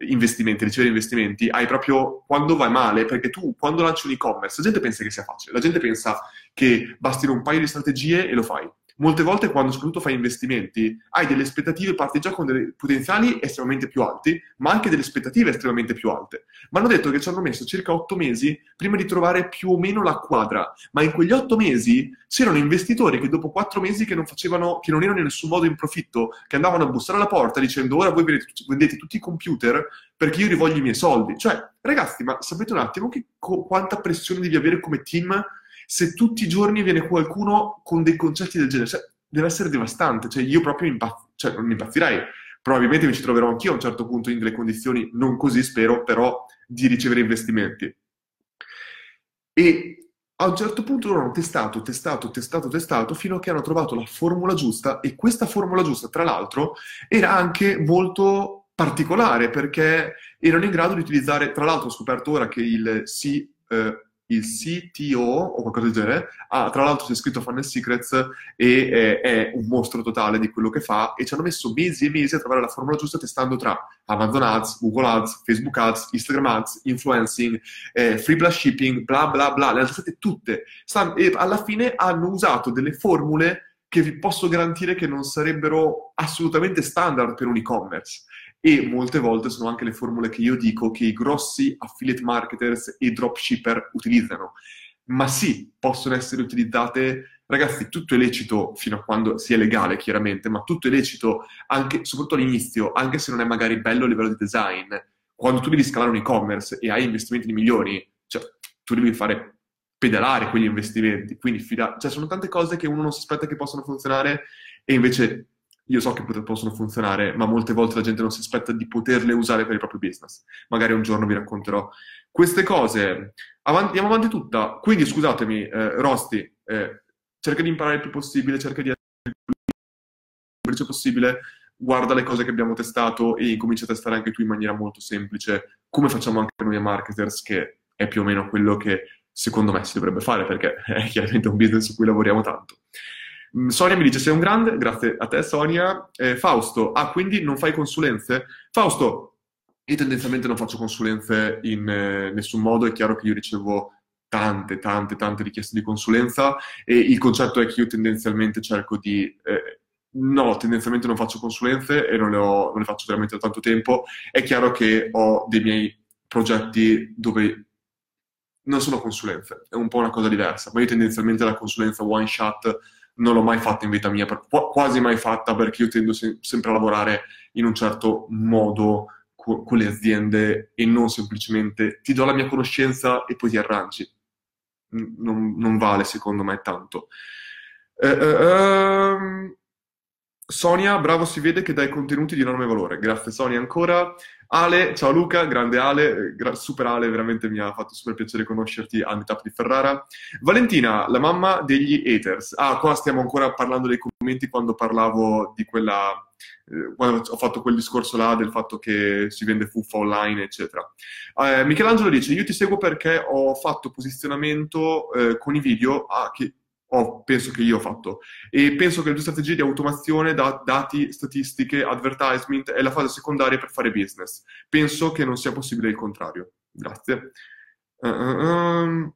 investimenti, ricevere investimenti, hai proprio quando vai male, perché tu quando lanci un e-commerce, la gente pensa che sia facile, la gente pensa che bastino un paio di strategie e lo fai molte volte quando soprattutto fai investimenti hai delle aspettative, parti già con dei potenziali estremamente più alti, ma anche delle aspettative estremamente più alte. Ma hanno detto che ci hanno messo circa otto mesi prima di trovare più o meno la quadra, ma in quegli otto mesi c'erano investitori che dopo quattro mesi che non facevano, che non erano in nessun modo in profitto, che andavano a bussare alla porta dicendo ora voi vendete, tutti i computer perché io rivoglio i miei soldi. Cioè, ragazzi, ma sapete un attimo che, co- quanta pressione devi avere come team se tutti i giorni viene qualcuno con dei concetti del genere, cioè, deve essere devastante. Cioè, io proprio impazz- cioè, non impazzirei. Probabilmente mi ci troverò anch'io a un certo punto in delle condizioni non così, spero, però di ricevere investimenti. E a un certo punto loro hanno testato, testato, testato, testato, fino a che hanno trovato la formula giusta e questa formula giusta, tra l'altro, era anche molto particolare perché erano in grado di utilizzare, tra l'altro ho scoperto ora che il C, eh, il CTO o qualcosa del genere, ah, tra l'altro si è scritto Funnel Secrets e eh, è un mostro totale di quello che fa e ci hanno messo mesi e mesi a trovare la formula giusta testando tra Amazon Ads, Google Ads, Facebook Ads, Instagram Ads, Influencing, eh, Free Plus Shipping, bla bla bla, le hanno testate tutte. E alla fine hanno usato delle formule che vi posso garantire che non sarebbero assolutamente standard per un e-commerce e molte volte sono anche le formule che io dico che i grossi affiliate marketers e dropshipper utilizzano. Ma sì, possono essere utilizzate, ragazzi, tutto è lecito fino a quando sia legale, chiaramente, ma tutto è lecito anche, soprattutto all'inizio, anche se non è magari bello a livello di design. Quando tu devi scalare un e-commerce e hai investimenti di milioni, cioè tu devi fare pedalare quegli investimenti. Quindi fida- cioè, sono tante cose che uno non si aspetta che possano funzionare e invece io so che possono funzionare, ma molte volte la gente non si aspetta di poterle usare per il proprio business. Magari un giorno vi racconterò queste cose. Avanti, andiamo avanti tutta. Quindi, scusatemi, eh, Rosti, eh, cerca di imparare il più possibile, cerca di essere il più semplice possibile. guarda le cose che abbiamo testato e incomincia a testare anche tu in maniera molto semplice, come facciamo anche noi marketers, che è più o meno quello che secondo me si dovrebbe fare, perché è chiaramente un business su cui lavoriamo tanto. Mm, Sonia mi dice sei un grande, grazie a te Sonia. Eh, Fausto, ah quindi non fai consulenze? Fausto, io tendenzialmente non faccio consulenze in eh, nessun modo, è chiaro che io ricevo tante, tante, tante richieste di consulenza e il concetto è che io tendenzialmente cerco di... Eh, no, tendenzialmente non faccio consulenze e non le, ho, non le faccio veramente da tanto tempo. È chiaro che ho dei miei progetti dove non sono consulenze, è un po' una cosa diversa, ma io tendenzialmente la consulenza one shot non l'ho mai fatta in vita mia, quasi mai fatta perché io tendo se- sempre a lavorare in un certo modo co- con le aziende e non semplicemente ti do la mia conoscenza e poi ti arrangi. Non, non vale secondo me tanto. Eh, eh, ehm, Sonia, bravo, si vede che dai contenuti di enorme valore. Grazie Sonia ancora. Ale, ciao Luca, grande Ale, gra- super Ale, veramente mi ha fatto super piacere conoscerti al meetup di Ferrara. Valentina, la mamma degli haters. Ah, qua stiamo ancora parlando dei commenti quando parlavo di quella, eh, quando ho fatto quel discorso là del fatto che si vende fuffa online, eccetera. Eh, Michelangelo dice, io ti seguo perché ho fatto posizionamento eh, con i video ah, che ho, penso che io ho fatto. E penso che le tue strategie di automazione, da, dati, statistiche, advertisement è la fase secondaria per fare business. Penso che non sia possibile il contrario. Grazie. Uh, um,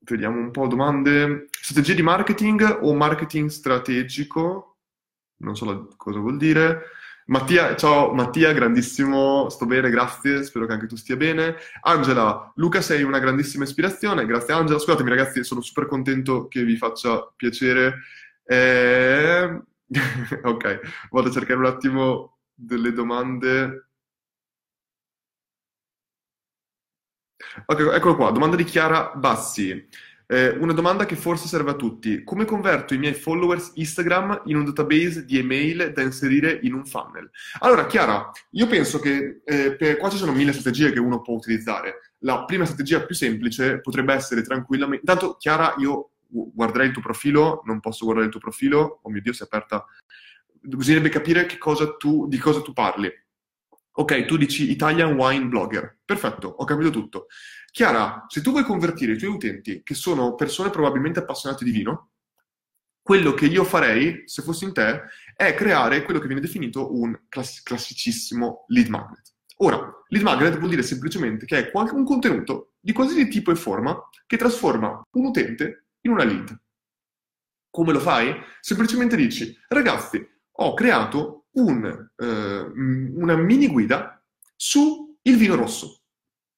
vediamo un po' domande. Strategie di marketing o marketing strategico? Non so cosa vuol dire. Mattia, ciao Mattia, grandissimo, sto bene, grazie, spero che anche tu stia bene. Angela, Luca sei una grandissima ispirazione, grazie Angela. Scusatemi ragazzi, sono super contento che vi faccia piacere. Eh... [LAUGHS] ok, vado a cercare un attimo delle domande. Ok, eccolo qua, domanda di Chiara Bassi. Eh, una domanda che forse serve a tutti. Come converto i miei followers Instagram in un database di email da inserire in un funnel? Allora, Chiara, io penso che eh, per, qua ci sono mille strategie che uno può utilizzare. La prima strategia più semplice potrebbe essere tranquillamente... Intanto, Chiara, io guarderei il tuo profilo, non posso guardare il tuo profilo, oh mio Dio, si è aperta... Bisognerebbe capire cosa tu, di cosa tu parli. Ok, tu dici Italian Wine Blogger. Perfetto, ho capito tutto. Chiara, se tu vuoi convertire i tuoi utenti, che sono persone probabilmente appassionate di vino, quello che io farei, se fossi in te, è creare quello che viene definito un class- classicissimo lead magnet. Ora, lead magnet vuol dire semplicemente che è un contenuto di qualsiasi tipo e forma che trasforma un utente in una lead. Come lo fai? Semplicemente dici, ragazzi, ho creato un, eh, una mini guida sul vino rosso,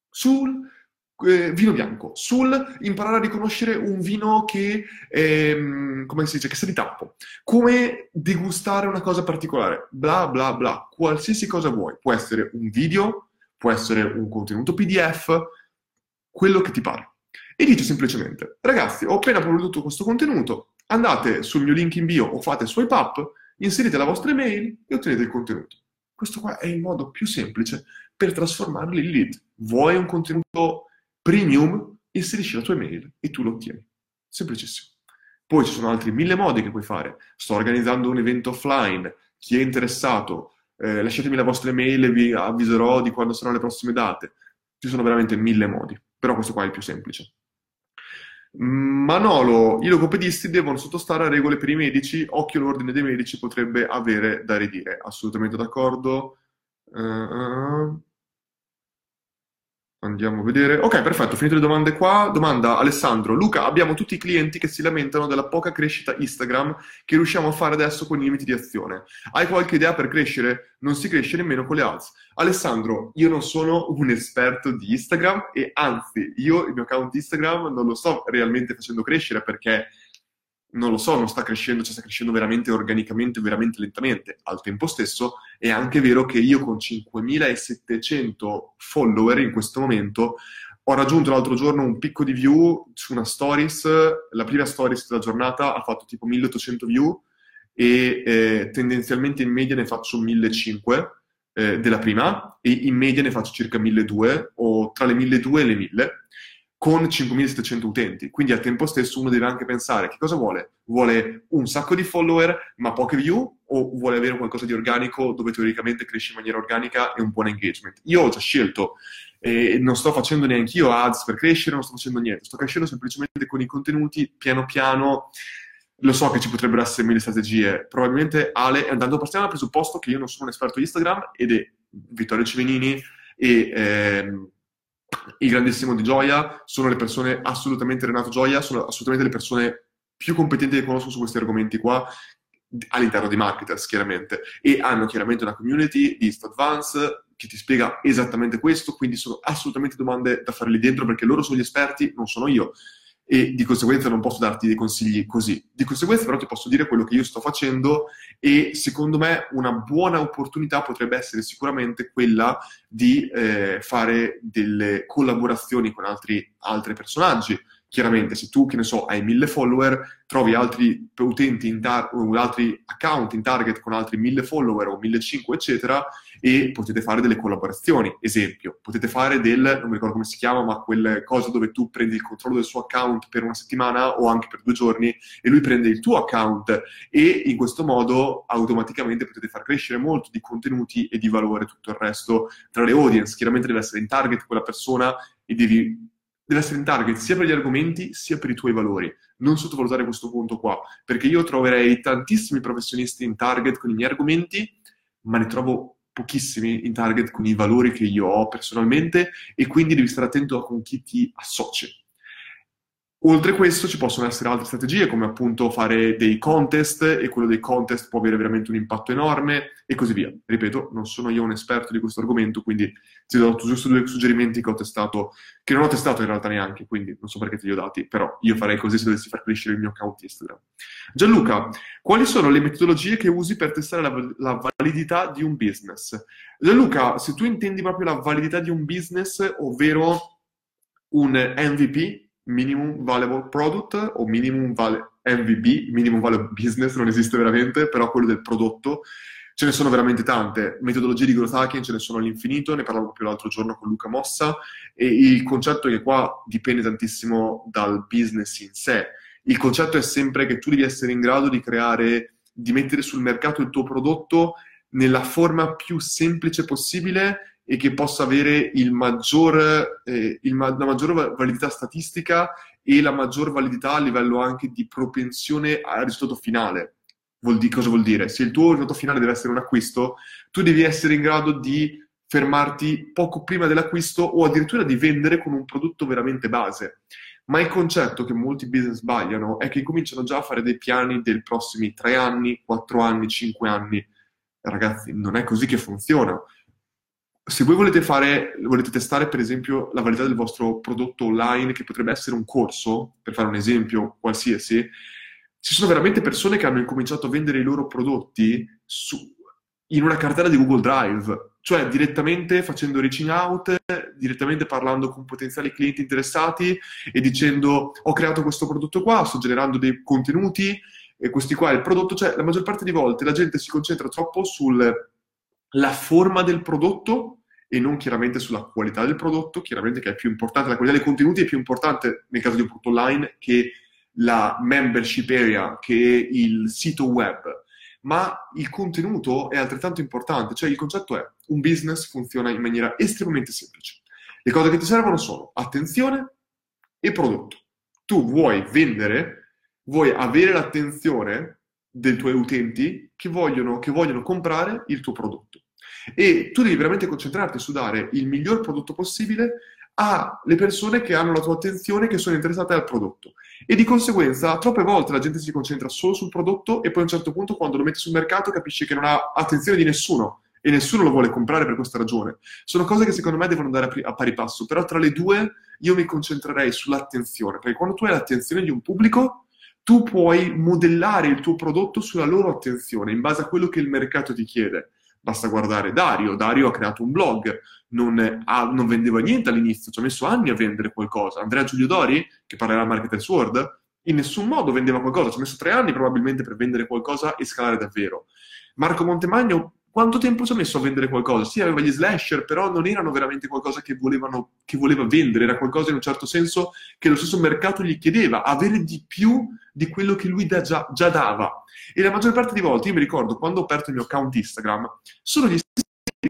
sul eh, vino bianco, sul imparare a riconoscere un vino che, eh, come si dice, che sa di tappo, come degustare una cosa particolare, bla bla bla, qualsiasi cosa vuoi, può essere un video, può essere un contenuto PDF, quello che ti pare. E dici semplicemente, ragazzi, ho appena prodotto questo contenuto, andate sul mio link in bio o fate swipe up, inserite la vostra email e ottenete il contenuto. Questo qua è il modo più semplice per trasformarli in lead. Vuoi un contenuto premium, inserisci la tua email e tu lo ottieni. Semplicissimo. Poi ci sono altri mille modi che puoi fare. Sto organizzando un evento offline, chi è interessato, eh, lasciatemi la vostra email e vi avviserò di quando saranno le prossime date. Ci sono veramente mille modi, però questo qua è il più semplice. Manolo, i logopedisti devono sottostare a regole per i medici, occhio l'ordine dei medici potrebbe avere da ridire. Assolutamente d'accordo. Uh, Andiamo a vedere. Ok, perfetto, finite le domande qua. Domanda Alessandro. Luca, abbiamo tutti i clienti che si lamentano della poca crescita Instagram che riusciamo a fare adesso con i limiti di azione. Hai qualche idea per crescere? Non si cresce nemmeno con le ads. Alessandro, io non sono un esperto di Instagram e anzi, io il mio account Instagram non lo sto realmente facendo crescere perché non lo so, non sta crescendo, cioè sta crescendo veramente organicamente, veramente lentamente. Al tempo stesso è anche vero che io con 5700 follower in questo momento ho raggiunto l'altro giorno un picco di view su una stories, la prima stories della giornata ha fatto tipo 1800 view e eh, tendenzialmente in media ne faccio 1500 eh, della prima e in media ne faccio circa 1200 o tra le 1200 e le 1000 con 5.700 utenti. Quindi al tempo stesso uno deve anche pensare che cosa vuole? Vuole un sacco di follower ma poche view o vuole avere qualcosa di organico dove teoricamente cresce in maniera organica e un buon engagement? Io ho già scelto e non sto facendo neanche io ads per crescere, non sto facendo niente, sto crescendo semplicemente con i contenuti piano piano. Lo so che ci potrebbero essere mille strategie. Probabilmente Ale, andando partiamo dal presupposto che io non sono un esperto di Instagram ed è Vittorio Civenini e ehm, il grandissimo di Gioia, sono le persone assolutamente Renato Gioia, sono assolutamente le persone più competenti che conosco su questi argomenti qua all'interno di marketers chiaramente. E hanno chiaramente una community di Advance che ti spiega esattamente questo, quindi sono assolutamente domande da fare lì dentro perché loro sono gli esperti, non sono io e di conseguenza non posso darti dei consigli così. Di conseguenza però ti posso dire quello che io sto facendo e secondo me una buona opportunità potrebbe essere sicuramente quella di eh, fare delle collaborazioni con altri, altri personaggi Chiaramente, se tu, che ne so, hai mille follower, trovi altri utenti in tar- altri account in target con altri mille follower o 1500, eccetera, e potete fare delle collaborazioni. Esempio, potete fare del, non mi ricordo come si chiama, ma quelle cose dove tu prendi il controllo del suo account per una settimana o anche per due giorni e lui prende il tuo account e in questo modo automaticamente potete far crescere molto di contenuti e di valore tutto il resto tra le audience. Chiaramente deve essere in target quella persona e devi deve essere in target sia per gli argomenti sia per i tuoi valori. Non sottovalutare questo punto qua, perché io troverei tantissimi professionisti in target con i miei argomenti, ma ne trovo pochissimi in target con i valori che io ho personalmente e quindi devi stare attento a con chi ti associ. Oltre questo ci possono essere altre strategie come appunto fare dei contest e quello dei contest può avere veramente un impatto enorme e così via. Ripeto, non sono io un esperto di questo argomento, quindi ti ho dato giusto due suggerimenti che ho testato, che non ho testato in realtà neanche, quindi non so perché te li ho dati, però io farei così se dovessi far crescere il mio account Instagram. Gianluca, quali sono le metodologie che usi per testare la, la validità di un business? Gianluca, se tu intendi proprio la validità di un business, ovvero un MVP, minimum valuable product o minimum vale MVB, minimum valuable business, non esiste veramente, però quello del prodotto. Ce ne sono veramente tante. Metodologie di growth hacking ce ne sono all'infinito, ne parlavo proprio l'altro giorno con Luca Mossa e il concetto è che qua dipende tantissimo dal business in sé. Il concetto è sempre che tu devi essere in grado di creare, di mettere sul mercato il tuo prodotto nella forma più semplice possibile e che possa avere maggior, eh, il, la maggior validità statistica e la maggior validità a livello anche di propensione al risultato finale. Vuol dire, cosa vuol dire? Se il tuo risultato finale deve essere un acquisto, tu devi essere in grado di fermarti poco prima dell'acquisto o addirittura di vendere con un prodotto veramente base. Ma il concetto che molti business sbagliano è che cominciano già a fare dei piani dei prossimi tre anni, quattro anni, cinque anni. Ragazzi, non è così che funziona se voi volete fare, volete testare per esempio la validità del vostro prodotto online, che potrebbe essere un corso, per fare un esempio qualsiasi, ci sono veramente persone che hanno incominciato a vendere i loro prodotti su, in una cartella di Google Drive, cioè direttamente facendo reaching out, direttamente parlando con potenziali clienti interessati e dicendo ho creato questo prodotto qua, sto generando dei contenuti e questi qua è il prodotto, cioè la maggior parte di volte la gente si concentra troppo sul la forma del prodotto e non chiaramente sulla qualità del prodotto, chiaramente che è più importante, la qualità dei contenuti è più importante nel caso di un prodotto online che la membership area, che il sito web, ma il contenuto è altrettanto importante, cioè il concetto è un business funziona in maniera estremamente semplice. Le cose che ti servono sono attenzione e prodotto. Tu vuoi vendere, vuoi avere l'attenzione dei tuoi utenti che vogliono, che vogliono comprare il tuo prodotto. E tu devi veramente concentrarti su dare il miglior prodotto possibile alle persone che hanno la tua attenzione, che sono interessate al prodotto. E di conseguenza, troppe volte la gente si concentra solo sul prodotto e poi a un certo punto, quando lo metti sul mercato, capisci che non ha attenzione di nessuno e nessuno lo vuole comprare per questa ragione. Sono cose che secondo me devono andare a pari passo, però tra le due io mi concentrerei sull'attenzione, perché quando tu hai l'attenzione di un pubblico, tu puoi modellare il tuo prodotto sulla loro attenzione in base a quello che il mercato ti chiede. Basta guardare Dario. Dario ha creato un blog, non, ha, non vendeva niente all'inizio, ci ha messo anni a vendere qualcosa. Andrea Giulio Dori, che parlerà a Marketers World, in nessun modo vendeva qualcosa, ci ha messo tre anni probabilmente per vendere qualcosa e scalare davvero. Marco Montemagno quanto tempo ci ha messo a vendere qualcosa? Sì, aveva gli slasher, però non erano veramente qualcosa che, volevano, che voleva vendere, era qualcosa in un certo senso che lo stesso mercato gli chiedeva, avere di più di quello che lui da già, già, dava. E la maggior parte delle volte, io mi ricordo, quando ho aperto il mio account Instagram, sono gli stessi che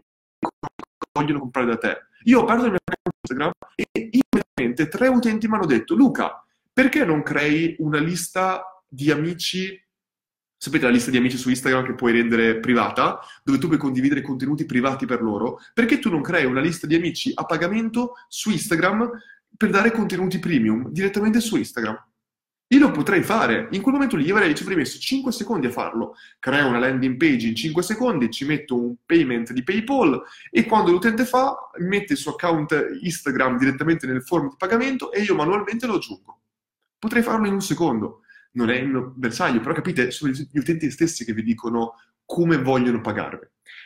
vogliono comprare da te. Io ho aperto il mio account Instagram e immediatamente tre utenti mi hanno detto, Luca, perché non crei una lista di amici Sapete la lista di amici su Instagram che puoi rendere privata, dove tu puoi condividere contenuti privati per loro? Perché tu non crei una lista di amici a pagamento su Instagram per dare contenuti premium direttamente su Instagram? Io lo potrei fare. In quel momento lì avrei, ci avrei messo 5 secondi a farlo. Creo una landing page in 5 secondi, ci metto un payment di PayPal e quando l'utente fa, mette il suo account Instagram direttamente nel form di pagamento e io manualmente lo aggiungo. Potrei farlo in un secondo non è il mio bersaglio, però capite, sono gli utenti stessi che vi dicono come vogliono pagarvi.